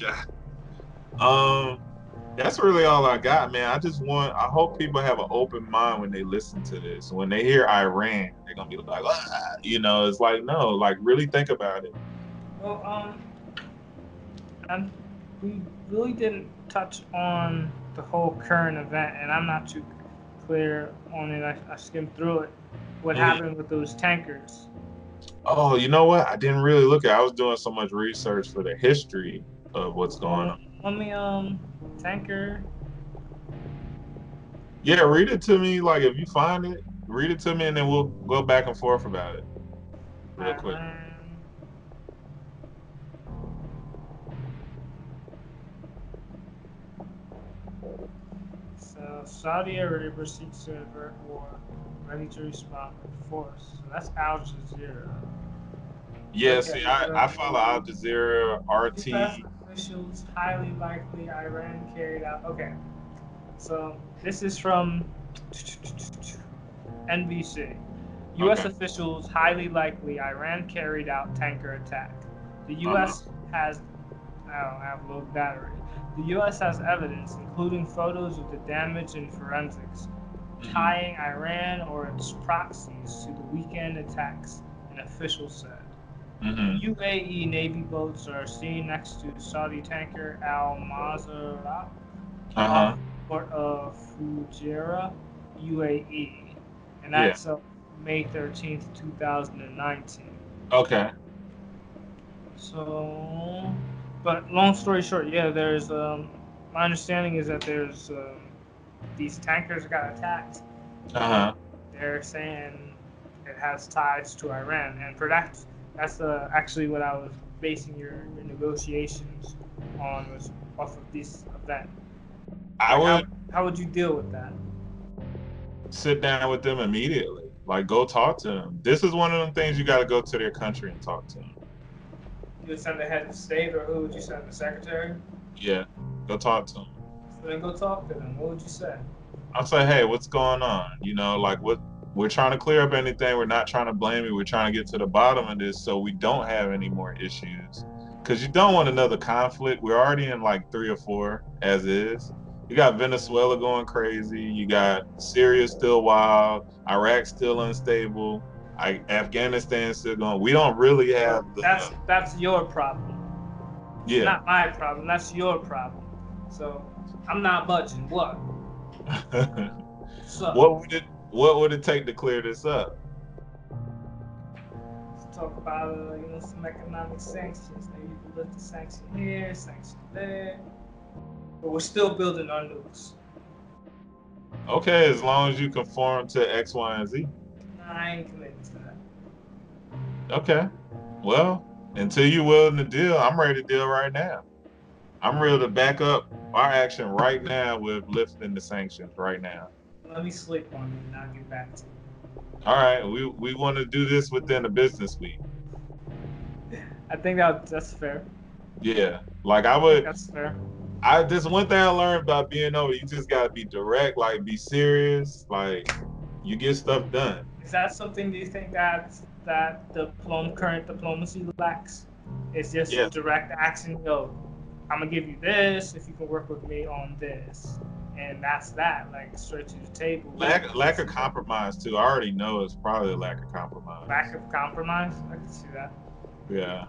Yeah. Um, that's really all I got, man. I just want, I hope people have an open mind when they listen to this. When they hear Iran, they're gonna be like, ah, you know, it's like, no, like really think about it. Well, um, and we really didn't touch on the whole current event, and I'm not too clear on it. I, I skimmed through it. What yeah. happened with those tankers? Oh, you know what? I didn't really look at. It. I was doing so much research for the history of what's going on. Let me um tanker. Yeah, read it to me. Like if you find it, read it to me, and then we'll go back and forth about it real quick. Saudi Arabia seeks to avert war, ready to respond with force. So that's Al Jazeera. Yeah, okay, see, I, I follow Al Jazeera, RT officials highly likely Iran carried out. Okay, so this is from NBC. U.S. Okay. officials highly likely Iran carried out tanker attack. The U.S. Uh-huh. has, I don't have low battery. The U.S. has evidence, including photos of the damage and forensics, mm-hmm. tying Iran or its proxies to the weekend attacks, an official said. Mm-hmm. UAE Navy boats are seen next to Saudi tanker Al Mazrah, uh-huh. port of Fujairah, UAE, and that's yeah. May thirteenth, two thousand and nineteen. Okay. So, but long story short, yeah, there's um, my understanding is that there's um, these tankers got attacked. Uh huh. They're saying it has ties to Iran, and for that that's uh, actually what I was basing your, your negotiations on was off of this event. I would. How, how would you deal with that? Sit down with them immediately. Like, go talk to them. This is one of them things you got to go to their country and talk to them. You would send the head of state, or who would you send? The secretary? Yeah, go talk to them. So then go talk to them. What would you say? I'll say, hey, what's going on? You know, like what we're trying to clear up anything. We're not trying to blame you. We're trying to get to the bottom of this so we don't have any more issues. Because you don't want another conflict. We're already in like three or four as is. You got Venezuela going crazy. You got Syria still wild. Iraq still unstable. I, Afghanistan still going. We don't really have. The, that's that's your problem. Yeah. Not my problem. That's your problem. So I'm not budging. What? so, what would it what would it take to clear this up? Let's talk about uh, you know some economic sanctions. Maybe you can lift the sanction here, sanction there. But we're still building our nukes. Okay, as long as you conform to X, Y, and Z. I committed to that. Okay. Well, until you're willing to deal, I'm ready to deal right now. I'm ready to back up our action right now with lifting the sanctions right now. Let me sleep on it and I'll get back to you. All right, we we want to do this within a business week. I think that that's fair. Yeah, like I would. That's fair. I this one thing I learned about being over. You just gotta be direct, like be serious, like you get stuff done. Is that something do you think that that the diplom- current diplomacy lacks? It's just Yeah. direct action. Yo, I'm gonna give you this if you can work with me on this, and that's that. Like straight to the table. Lack lack of compromise too. I already know it's probably a lack of compromise. Lack of compromise. I can see that. Yeah.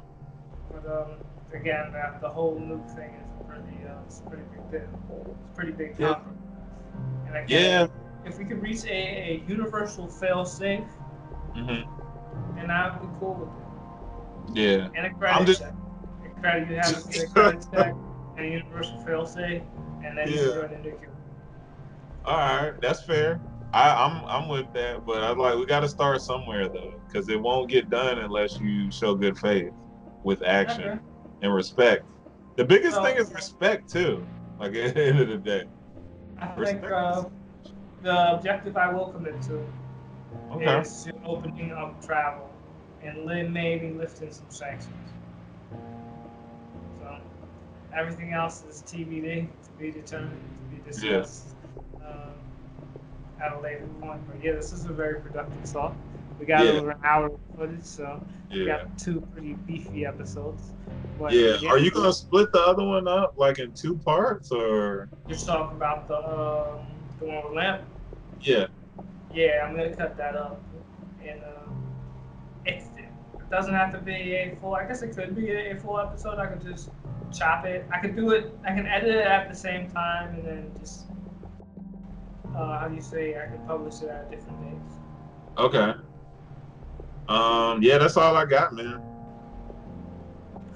But um, again, that the whole nuke thing is pretty, uh, it's pretty big deal. It's pretty big Yeah. Yeah. If we could reach a, a universal fail-safe, hmm then I'd be cool with it. Yeah. And a credit I'm just- check. A credit, you have to get a credit check and a universal fail-safe, and then you Yeah. can run into Cuba. All right, that's fair. I, I'm I'm with that, but I like we got to start somewhere though, because it won't get done unless you show good faith with action Okay. and respect. The biggest So- thing is respect too. Like at the end of the day. I think Respect. uh, the objective I will commit to Okay. is opening up travel and li- maybe lifting some sanctions. So everything else is TBD, to be determined, to be discussed um, at a later point. But yeah, this is a very productive talk. We got Yeah. over an hour of footage, so we Yeah. got two pretty beefy episodes. But Yeah. Are you gonna split the other one up like in two parts or? just talk about the um, the one with lamp? Yeah. Yeah, I'm gonna cut that up, and uh, it's, it doesn't have to be a full. I guess it could be a, full episode. I could just chop it. I could do it. I can edit it at the same time, and then just uh, how do you say? I can publish it at different days. Okay. Um. Yeah. That's all I got, man.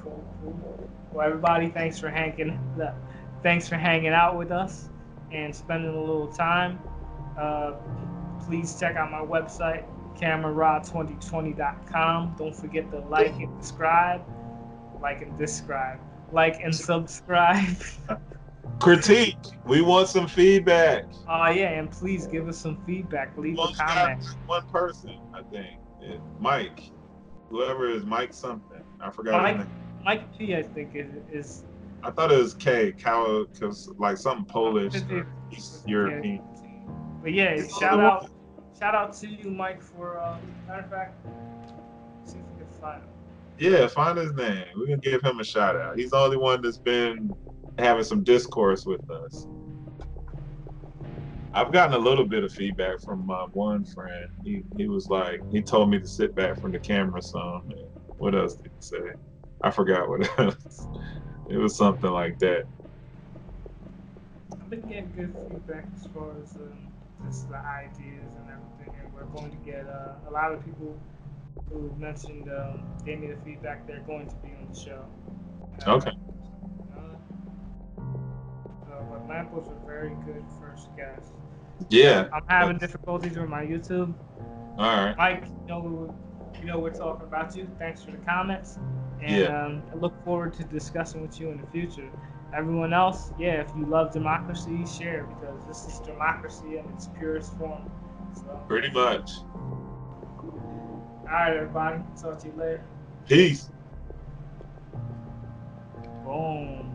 Cool, cool. Well, everybody, thanks for hanging. Thanks for hanging out with us and spending a little time. Uh, please check out my website, camerarod2020.com. Don't forget to like and subscribe. Like and describe. Like and subscribe. Critique. We want some feedback. Oh yeah, and please give us some feedback. Leave a comment. One person, I think. Yeah, Mike. Whoever is Mike something. I forgot Mike? Mike P, I think is is I thought it was K. Cow, cause like something Polish, East European. But yeah, shout out, shout out to you, Mike, for uh, matter of fact, see if we can find him. Yeah, find his name. We're gonna give him a shout out. He's the only one that's been having some discourse with us. I've gotten a little bit of feedback from my one friend. He he was like, he told me to sit back from the camera some. What else did he say? I forgot what else. It was something like that. I've been getting good feedback as far as um, just the ideas and everything, and we're going to get uh, a lot of people who mentioned um, gave me the feedback they're going to be on the show. Uh, Okay. Uh, uh, but Lamp was a very good first guest. Yeah. I'm having difficulties with my YouTube. All right. Mike, you know, we- you know we're talking about you. Thanks for the comments. And Yeah. um, I look forward to discussing with you in the future. Everyone else, yeah, if you love democracy, share because this is democracy in its purest form. So, Pretty much. all right, everybody. Talk to you later. Peace. Boom.